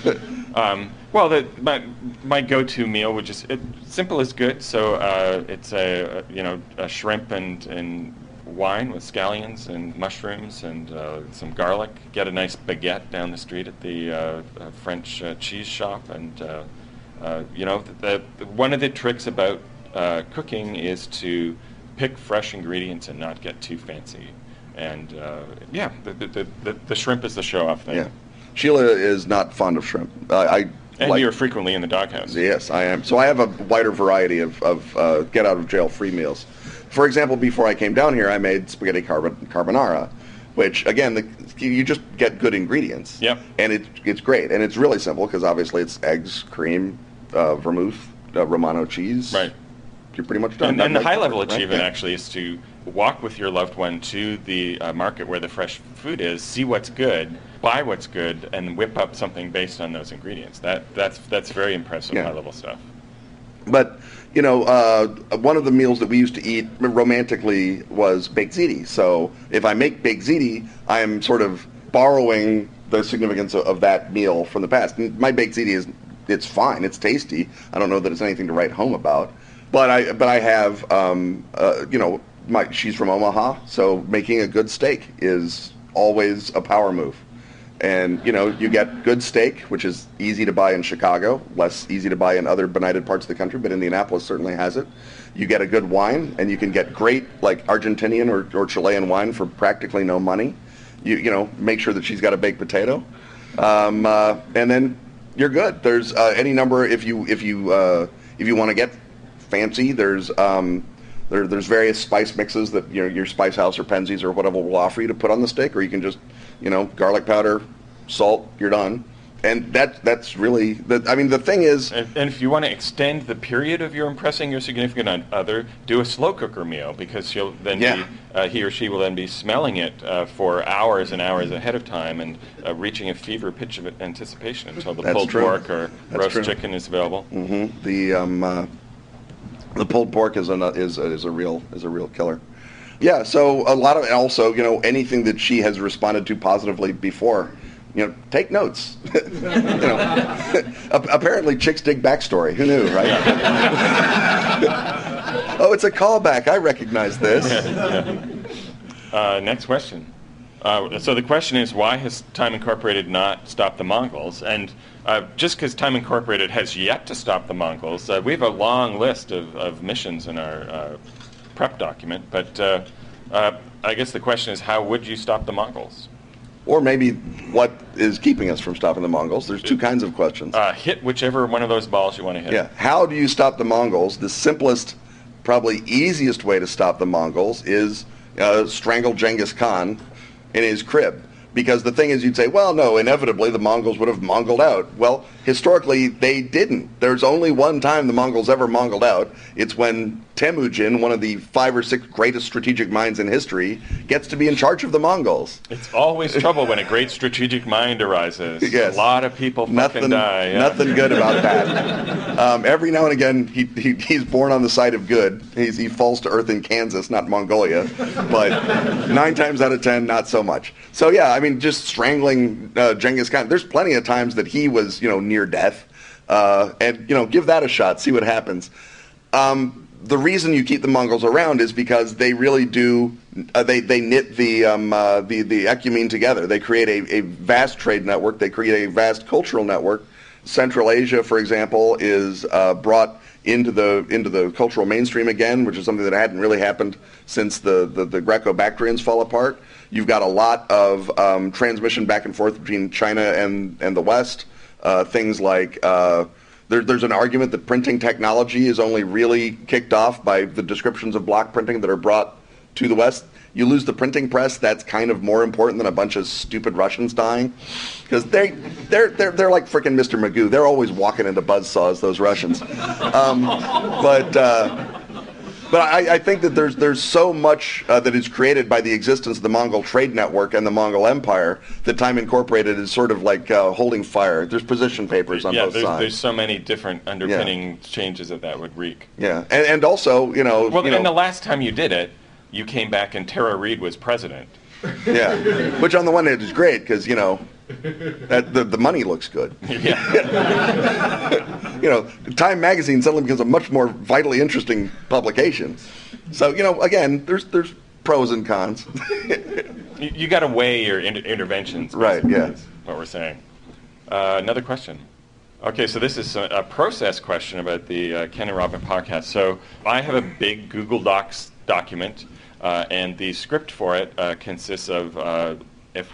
Speaker 1: Um, well, the, my my go-to meal would just it, simple is good. So uh, it's a, a you know a shrimp and and wine with scallions and mushrooms and uh, some garlic. Get a nice baguette down the street at the uh, uh, French uh, cheese shop, and uh, you know the, the one of the tricks about cooking is to pick fresh ingredients and not get too fancy. And yeah, the, the, the, the shrimp is the show-off thing.
Speaker 2: Yeah. Sheila is not fond of shrimp. I
Speaker 1: And
Speaker 2: like-
Speaker 1: you're frequently in the doghouse.
Speaker 2: Yes, I am. So I have a wider variety of, of uh, get out of jail free meals. For example, before I came down here, I made spaghetti carbo- carbonara, which again, the, you just get good ingredients.
Speaker 1: Yep.
Speaker 2: And it, it's great, and it's really simple because obviously it's eggs, cream, uh, vermouth, uh, Romano cheese.
Speaker 1: Right.
Speaker 2: You're pretty much done.
Speaker 1: And, and the high level
Speaker 2: right?
Speaker 1: achievement
Speaker 2: Yeah.
Speaker 1: actually is to walk with your loved one to the uh, market where the fresh food is, see what's good, buy what's good, and whip up something based on those ingredients. That that's that's very impressive
Speaker 2: Yeah.
Speaker 1: high level stuff.
Speaker 2: But you know, uh, one of the meals that we used to eat romantically was baked ziti. So if I make baked ziti, I am sort of borrowing the significance of, of that meal from the past. And my baked ziti is it's fine, it's tasty. I don't know that it's anything to write home about, but I but I have um, uh, you know my she's from Omaha, so making a good steak is always a power move and you know you get good steak which is easy to buy in chicago less easy to buy in other benighted parts of the country but indianapolis certainly has it. You get a good wine and you can get great like argentinian or, or chilean wine for practically no money. You, you know make sure that she's got a baked potato. Um, uh, and then you're good. There's uh, any number if you if you uh, if you want to get fancy there's um, there, there's various spice mixes that you know your Spice House or Penzeys or whatever will offer you to put on the steak, or you can just, you know, garlic powder, salt, you're done. And that that's really the. I mean, the thing is,
Speaker 1: And, and if you want to extend the period of your impressing your significant other, do a slow cooker meal because she'll then
Speaker 2: Yeah.
Speaker 1: be, uh, he or she will then be smelling it uh, for hours and hours ahead of time and uh, reaching a fever pitch of anticipation until the
Speaker 2: That's
Speaker 1: pulled
Speaker 2: true.
Speaker 1: pork or
Speaker 2: That's
Speaker 1: roast
Speaker 2: true.
Speaker 1: chicken is available.
Speaker 2: mhm, the um, uh, the pulled pork is a is a, is a real is a real killer. Yeah. So a lot of and also, you know, anything that she has responded to positively before. You know, take notes. [laughs] you know, [laughs] apparently chicks dig backstory. Who knew, right? [laughs] oh, it's a callback. I recognize this.
Speaker 1: Uh, next question. Uh, so the question is, why has Time Incorporated not stopped the Mongols? And uh, just because Time Incorporated has yet to stop the Mongols, uh, we have a long list of, of missions in our uh, prep document. But uh, uh, I guess the question is, how would you stop the Mongols?
Speaker 2: Or maybe what is keeping us from stopping the Mongols? There's two kinds of questions.
Speaker 1: Uh, hit whichever one of those balls you want to hit.
Speaker 2: Yeah. How do you stop the Mongols? The simplest, probably easiest way to stop the Mongols is uh, strangle Genghis Khan in his crib. Because the thing is, you'd say, well, no, inevitably the Mongols would have Mongoled out. Well, historically, they didn't. There's only one time the Mongols ever Mongoled out. It's when Temujin, one of the five or six greatest strategic minds in history, gets to be in charge of the Mongols.
Speaker 1: It's always trouble when a great strategic mind arises.
Speaker 2: Yes.
Speaker 1: A lot of people fucking
Speaker 2: Nothing,
Speaker 1: die. yeah.
Speaker 2: nothing good about that. Um, every now and again, he, he, he's born on the side of good. He's, he falls to earth in Kansas, not Mongolia. But nine times out of ten, not so much. So yeah, I mean, just strangling uh, Genghis Khan. There's plenty of times that he was, you know, near death. Uh, and you know, give that a shot, see what happens. Um, the reason you keep the Mongols around is because they really do. Uh, they they knit the um, uh, the the ecumene together. They create a, a vast trade network. They create a vast cultural network. Central Asia, for example, is uh, brought into the into the cultural mainstream again, which is something that hadn't really happened since the the, the Greco-Bactrians fall apart. You've got a lot of um, transmission back and forth between China and and the West. Uh, things like uh, there, there's an argument that printing technology is only really kicked off by the descriptions of block printing that are brought to the West. You lose the printing press, that's kind of more important than a bunch of stupid Russians dying. Because they, they're, they're, they're like freaking Mr. Magoo. They're always walking into buzzsaws, those Russians. Um, but, uh, but I, I think that there's there's so much uh, that is created by the existence of the Mongol trade network and the Mongol Empire that Time Incorporated is sort of like uh, holding fire. There's position papers on
Speaker 1: yeah,
Speaker 2: both
Speaker 1: there's,
Speaker 2: sides.
Speaker 1: there's so many different underpinning changes that that would wreak.
Speaker 2: Yeah, and, and also, you know,
Speaker 1: Well,
Speaker 2: you know
Speaker 1: and the last time you did it, you came back and Tara Reid was president.
Speaker 2: yeah, which on the one hand is great because you know that the, the money looks good. [laughs]
Speaker 1: yeah. [laughs]
Speaker 2: You know, Time Magazine suddenly becomes a much more vitally interesting publication. So you know, again, there's there's pros and cons. [laughs]
Speaker 1: you you got to weigh your inter- interventions.
Speaker 2: Right, yeah.
Speaker 1: What we're saying. Uh, another question. Okay, so this is a, a process question about the uh, Ken and Robin podcast. So I have a big Google Docs document, uh, and the script for it uh, consists of uh, if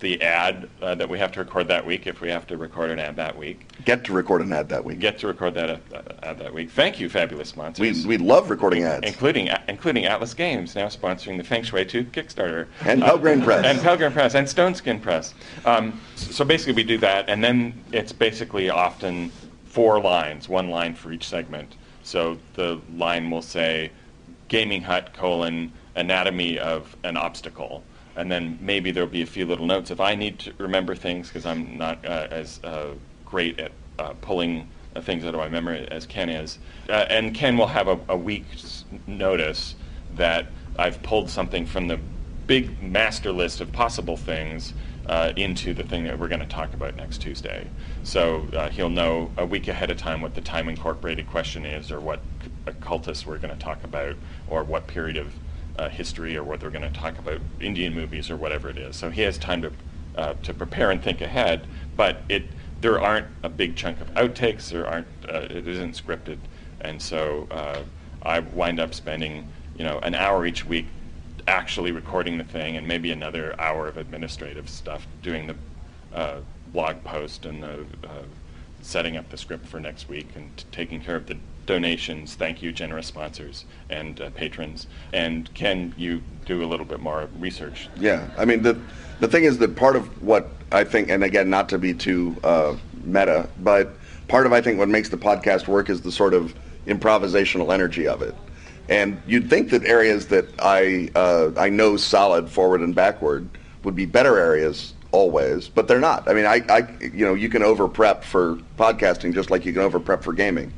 Speaker 1: the ad uh, that we have to record that week, if we have to record an ad that week,
Speaker 2: Get to record an ad that week.
Speaker 1: get to record that ad, ad that week. Thank you, fabulous sponsors.
Speaker 2: We we love recording ads.
Speaker 1: including including Atlas Games now sponsoring the Feng Shui 2 Kickstarter.
Speaker 2: And Pelgrane Press.
Speaker 1: And Pelgrane Press and Stone Skin Press. Um, so basically we do that and then it's basically often four lines, one line for each segment. So the line will say gaming hut colon anatomy of an obstacle. And then maybe there'll be a few little notes. If I need to remember things because I'm not uh, as uh, great at uh, pulling uh, things out of my memory as Ken is. Uh, and Ken will have a, a week's notice that I've pulled something from the big master list of possible things uh, into the thing that we're going to talk about next Tuesday. So he'll know a week ahead of time what the time incorporated question is, or what c- occultists we're going to talk about, or what period of uh, history, or what they're going to talk about Indian movies, or whatever it is. So he has time to uh, to prepare and think ahead. But it there aren't a big chunk of outtakes. There aren't. Uh, it isn't scripted, and so uh, I wind up spending you know an hour each week actually recording the thing, and maybe another hour of administrative stuff, doing the uh, blog post and the uh, setting up the script for next week, and taking care of the donations. Thank you, generous sponsors and uh, patrons. And can you do a little bit more research?
Speaker 2: Yeah, I mean the the thing is that part of what I think, and again, not to be too uh, meta, but part of I think what makes the podcast work is the sort of improvisational energy of it. And you'd think that areas that I uh, I know solid forward and backward would be better areas always, but they're not. I mean, I, I you know you can over prep for podcasting just like you can over prep for gaming,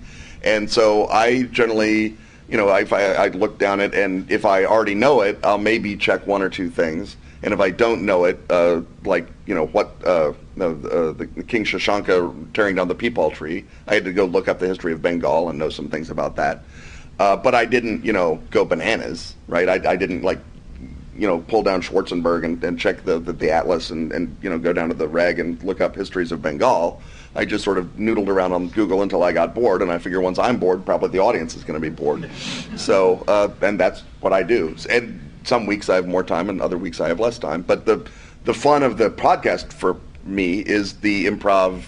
Speaker 2: and so I generally you know, I, I look down it, and if I already know it, I'll maybe check one or two things. And if I don't know it, uh, like you know what uh, the, uh, the King Shashanka tearing down the peepal tree, I had to go look up the history of Bengal and know some things about that. Uh, but I didn't, you know, go bananas, right? I, I didn't like, you know, pull down Schwartzberg and, and check the, the, the atlas and, and you know go down to the reg and look up histories of Bengal. I just sort of noodled around on Google until I got bored, and I figure once I'm bored, probably the audience is going to be bored. So, uh, and that's what I do. And some weeks I have more time, and other weeks I have less time. But the the fun of the podcast for me is the improv,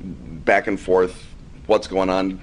Speaker 2: back and forth, what's going on,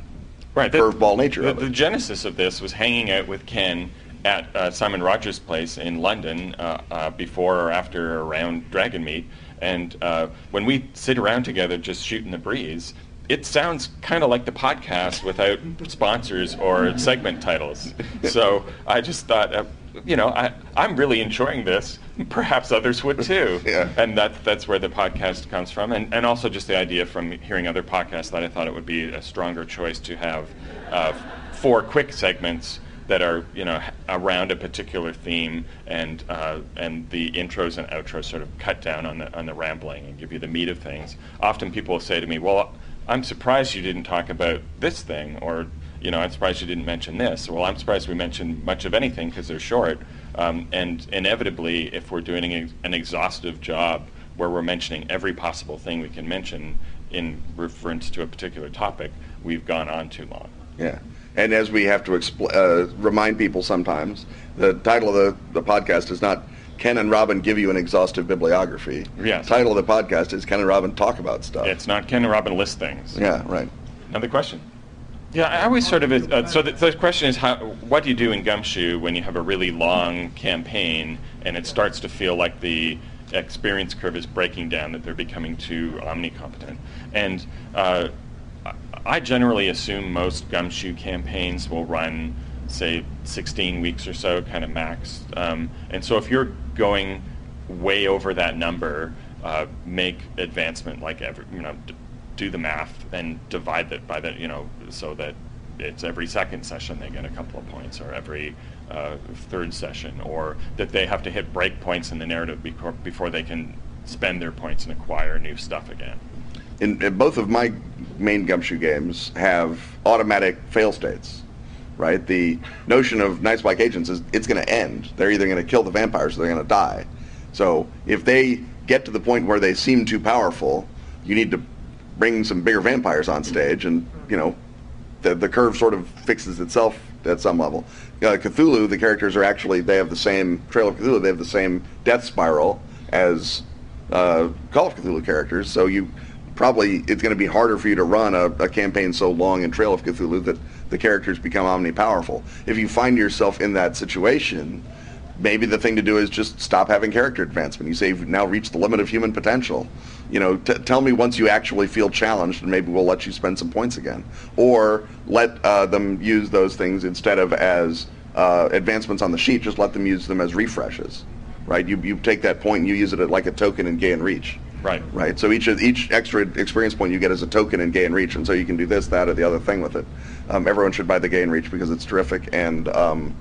Speaker 1: Right.
Speaker 2: curveball nature
Speaker 1: the, the genesis of this was hanging out with Ken at uh, Simon Rogers' place in London uh, uh, before or after around Dragonmeet. And uh, when we sit around together just shooting the breeze, it sounds kind of like the podcast without sponsors or segment titles. So I just thought, uh, you know, I, I'm really enjoying this. Perhaps others would too. [laughs]
Speaker 2: Yeah.
Speaker 1: And that, that's where the podcast comes from. And, and also just the idea from hearing other podcasts that I thought it would be a stronger choice to have uh, four quick segments that are you know around a particular theme and uh, and the intros and outros sort of cut down on the on the rambling and give you the meat of things. Often people will say to me, "Well, I'm surprised you didn't talk about this thing," or you know, "I'm surprised you didn't mention this." Well, I'm surprised we mentioned much of anything because they're short. Um, and inevitably, if we're doing an, an exhaustive job where we're mentioning every possible thing we can mention in reference to a particular topic, we've gone on too long.
Speaker 2: Yeah. And as we have to expl- uh, remind people sometimes, the title of the, the podcast is not Ken and Robin give you an exhaustive bibliography.
Speaker 1: Yes.
Speaker 2: The title of the podcast is Ken and Robin talk about stuff.
Speaker 1: It's not Ken and Robin list things.
Speaker 2: Yeah, right.
Speaker 1: Another question. Yeah, I always sort of. Uh, so the, the question is, how, what do you do in Gumshoe when you have a really long campaign and it starts to feel like the experience curve is breaking down, that they're becoming too omnicompetent? And uh, I generally assume most Gumshoe campaigns will run, say, 16 weeks or so, kind of max. Um, and so if you're going way over that number, uh, make advancement like every, you know, d- do the math and divide that by the, you know, so that it's every second session they get a couple of points, or every uh, third session, or that they have to hit break points in the narrative before, before they can spend their points and acquire new stuff again.
Speaker 2: In, in both of my main Gumshoe games have automatic fail states, right? The notion of Night's Black Agents is it's going to end. They're either going to kill the vampires or they're going to die. So if they get to the point where they seem too powerful, you need to bring some bigger vampires on stage, and you know, the the curve sort of fixes itself at some level. Uh, Cthulhu, the characters are actually they have the same Trail of Cthulhu. They have the same death spiral as uh, Call of Cthulhu characters. So you probably it's going to be harder for you to run a, a campaign so long in Trail of Cthulhu that the characters become omnipowerful. If you find yourself in that situation, maybe the thing to do is just stop having character advancement. You say you've now reached the limit of human potential. You know, t- tell me once you actually feel challenged, and maybe we'll let you spend some points again. Or let uh, them use those things instead of as uh, advancements on the sheet. Just let them use them as refreshes, right? You you take that point and you use it like a token in Gaean Reach.
Speaker 1: Right.
Speaker 2: Right. So each each extra experience point you get is a token in Gaean Reach, and so you can do this, that, or the other thing with it. Um, everyone should buy the Gaean Reach because it's terrific, and um,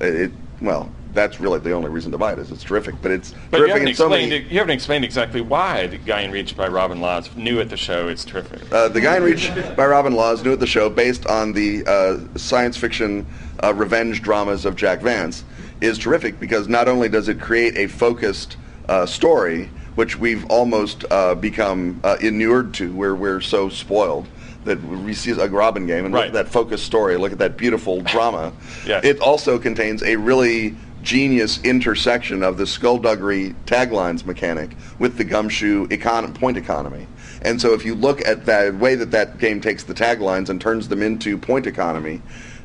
Speaker 2: it well, that's really the only reason to buy it is it's terrific. But it's
Speaker 1: But you
Speaker 2: terrific
Speaker 1: haven't,
Speaker 2: in so
Speaker 1: explained,
Speaker 2: many.
Speaker 1: you haven't explained exactly why the Gaean Reach by Robin Laws new at the show is terrific.
Speaker 2: Uh, the Gaean Reach by Robin Laws, new at the show, based on the uh, science fiction uh, revenge dramas of Jack Vance, is terrific because not only does it create a focused uh, story, which we've almost uh, become uh, inured to, where we're so spoiled that we see a Robin game and look at that focused story, look at that beautiful [laughs] drama.
Speaker 1: Yes.
Speaker 2: It also contains a really genius intersection of the skullduggery taglines mechanic with the gumshoe econ- point economy. And so if you look at the way that that game takes the taglines and turns them into point economy,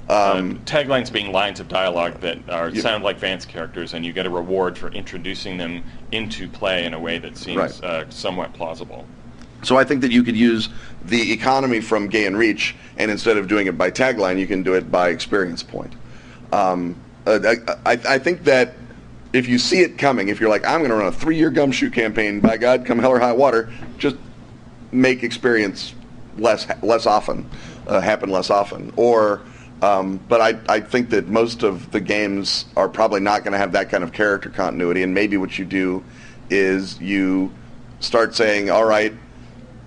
Speaker 2: um,
Speaker 1: Um, taglines being lines of dialogue that are sound like Vance characters, and you get a reward for introducing them into play in a way that seems
Speaker 2: Right.
Speaker 1: uh, somewhat plausible.
Speaker 2: So I think that you could use the economy from Gaean Reach, and instead of doing it by tagline, you can do it by experience point. Um, uh, I, I, I think that if you see it coming, if you're like, I'm going to run a three-year gumshoe campaign, by God, come hell or high water, just make experience less less often, uh, happen less often. Or, um, but I, I think that most of the games are probably not going to have that kind of character continuity, and maybe what you do is you start saying, all right,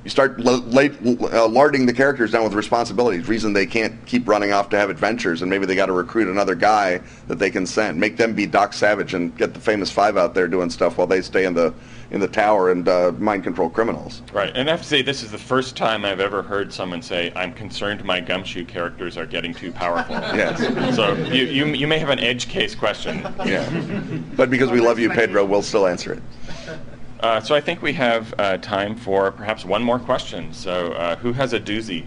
Speaker 2: you start l- late, uh, larding the characters down with responsibilities. Reason they can't keep running off to have adventures, and maybe they got to recruit another guy that they can send. Make them be Doc Savage and get the famous five out there doing stuff while they stay in the in the tower and uh, mind control criminals.
Speaker 1: Right, and I have to say, this is the first time I've ever heard someone say, "I'm concerned my gumshoe characters are getting too powerful." [laughs]
Speaker 2: Yes.
Speaker 1: So you, you you may have an edge case question.
Speaker 2: Yeah. But because we love you, Pedro, we'll still answer it.
Speaker 1: Uh, so I think we have uh, time for perhaps one more question. So uh, who has a doozy?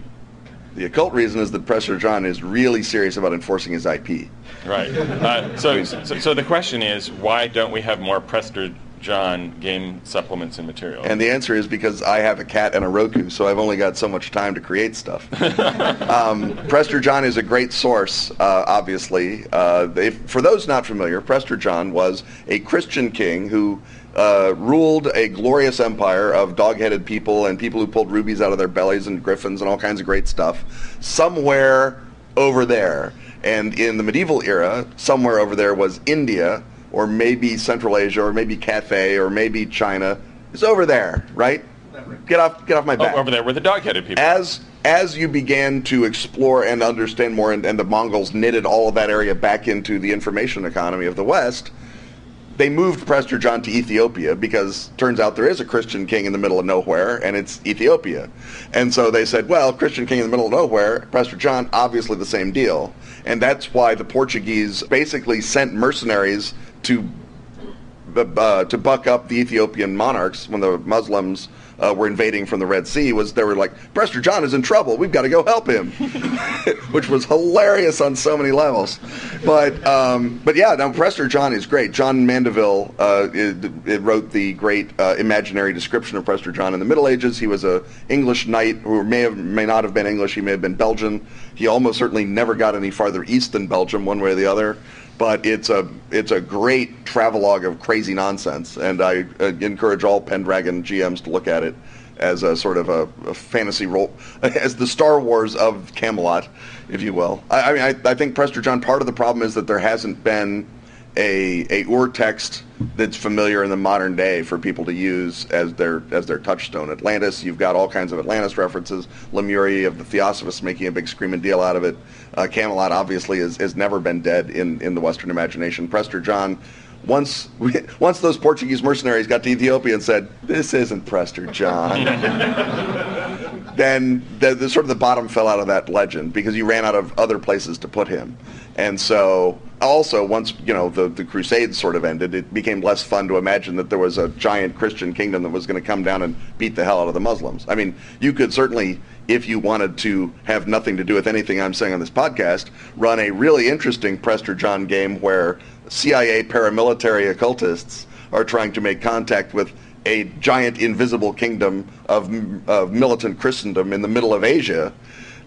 Speaker 2: The occult reason is that Prester John is really serious about enforcing his IP.
Speaker 1: Right. Uh, so, so so the question is, why don't we have more Prester John game supplements and materials?
Speaker 2: And the answer is because I have a cat and a Roku, so I've only got so much time to create stuff. [laughs] um, Prester John is a great source, uh, obviously. Uh, they, for those not familiar, Prester John was a Christian king who uh, ruled a glorious empire of dog-headed people and people who pulled rubies out of their bellies and griffins and all kinds of great stuff somewhere over there. And in the medieval era, somewhere over there was India, or maybe Central Asia, or maybe Cathay, or maybe China. It's over there, right? Get off, get off my
Speaker 1: Oh,
Speaker 2: back.
Speaker 1: over there were the dog-headed people.
Speaker 2: As as you began to explore and understand more, and, and the Mongols knitted all of that area back into the information economy of the West, they moved Prester John to Ethiopia because turns out there is a Christian king in the middle of nowhere, and it's Ethiopia. And so they said, well, Christian king in the middle of nowhere, Prester John, obviously the same deal. And that's why the Portuguese basically sent mercenaries to uh, to buck up the Ethiopian monarchs when the Muslims uh, were invading from the Red Sea was they were like, Prester John is in trouble. We've got to go help him, [laughs] [laughs] which was hilarious on so many levels. But um, but yeah, now Prester John is great. John Mandeville uh, it, it wrote the great uh, imaginary description of Prester John in the Middle Ages. He was a English knight who may have may not have been English. He may have been Belgian. He almost certainly never got any farther east than Belgium, one way or the other but it's a it's a great travelogue of crazy nonsense, and I uh, encourage all Pendragon GMs to look at it as a sort of a, a fantasy role, [laughs] as the Star Wars of Camelot, if you will. I, I mean, I, I think Prester John. Part of the problem is that there hasn't been a a ur text that's familiar in the modern day for people to use as their as their touchstone. Atlantis, you've got all kinds of Atlantis references. Lemuria of the Theosophists making a big screaming deal out of it. Uh, Camelot obviously is, has never been dead in, in the Western imagination. Prester John, once [laughs] once those Portuguese mercenaries got to Ethiopia and said, "This isn't Prester John," [laughs] then the, the sort of the bottom fell out of that legend because you ran out of other places to put him. And so also once you know the, the crusades sort of ended it became less fun to imagine that there was a giant christian kingdom that was going to come down and beat the hell out of the muslims. I mean you could certainly if you wanted to have nothing to do with anything i'm saying on this podcast run a really interesting prester john game where cia paramilitary occultists are trying to make contact with a giant invisible kingdom of, of militant christendom in the middle of asia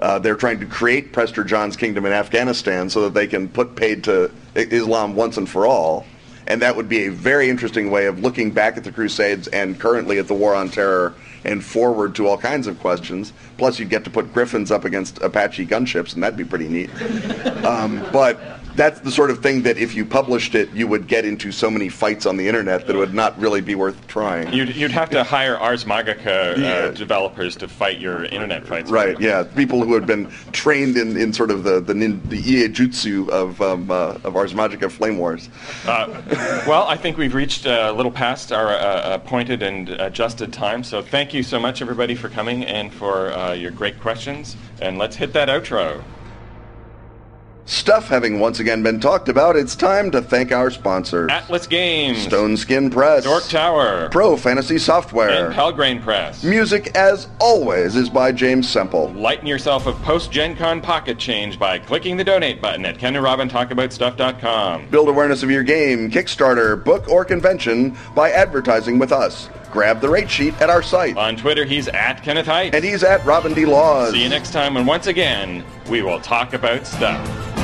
Speaker 2: uh, they're trying to create Prester John's kingdom in Afghanistan so that they can put paid to Islam once and for all. And that would be a very interesting way of looking back at the Crusades and currently at the War on Terror and forward to all kinds of questions. Plus, you'd get to put Griffins up against Apache gunships, and that'd be pretty neat. [laughs] Um, but that's the sort of thing that if you published it, you would get into so many fights on the internet that it would not really be worth trying.
Speaker 1: You'd, you'd have to hire Ars Magica uh,
Speaker 2: Yeah.
Speaker 1: developers to fight your internet fights.
Speaker 2: Right, yeah. People who had been trained in, in sort of the the, nin, the iaijutsu of um, uh, of Ars Magica Flame Wars.
Speaker 1: Uh, well, I think we've reached uh, a little past our uh, appointed and adjusted time. So thank you so much, everybody, for coming and for uh, your great questions. And let's hit that outro.
Speaker 2: Stuff having once again been talked about, it's time to thank our sponsors.
Speaker 1: Atlas Games,
Speaker 2: Stone Skin Press,
Speaker 1: Dork Tower,
Speaker 2: ProFantasy Software.
Speaker 1: and Pelgrane Press.
Speaker 2: Music, as always, is by James Semple.
Speaker 1: Lighten yourself of post Gen Con pocket change by clicking the donate button at KenandRobinTalkAboutStuff.com.
Speaker 2: Build awareness of your game, Kickstarter, book, or convention by advertising with us. Grab the rate sheet at our site.
Speaker 1: On Twitter, he's at Kenneth Hite.
Speaker 2: And he's at Robin D. Laws.
Speaker 1: See you next time when once again we will talk about stuff.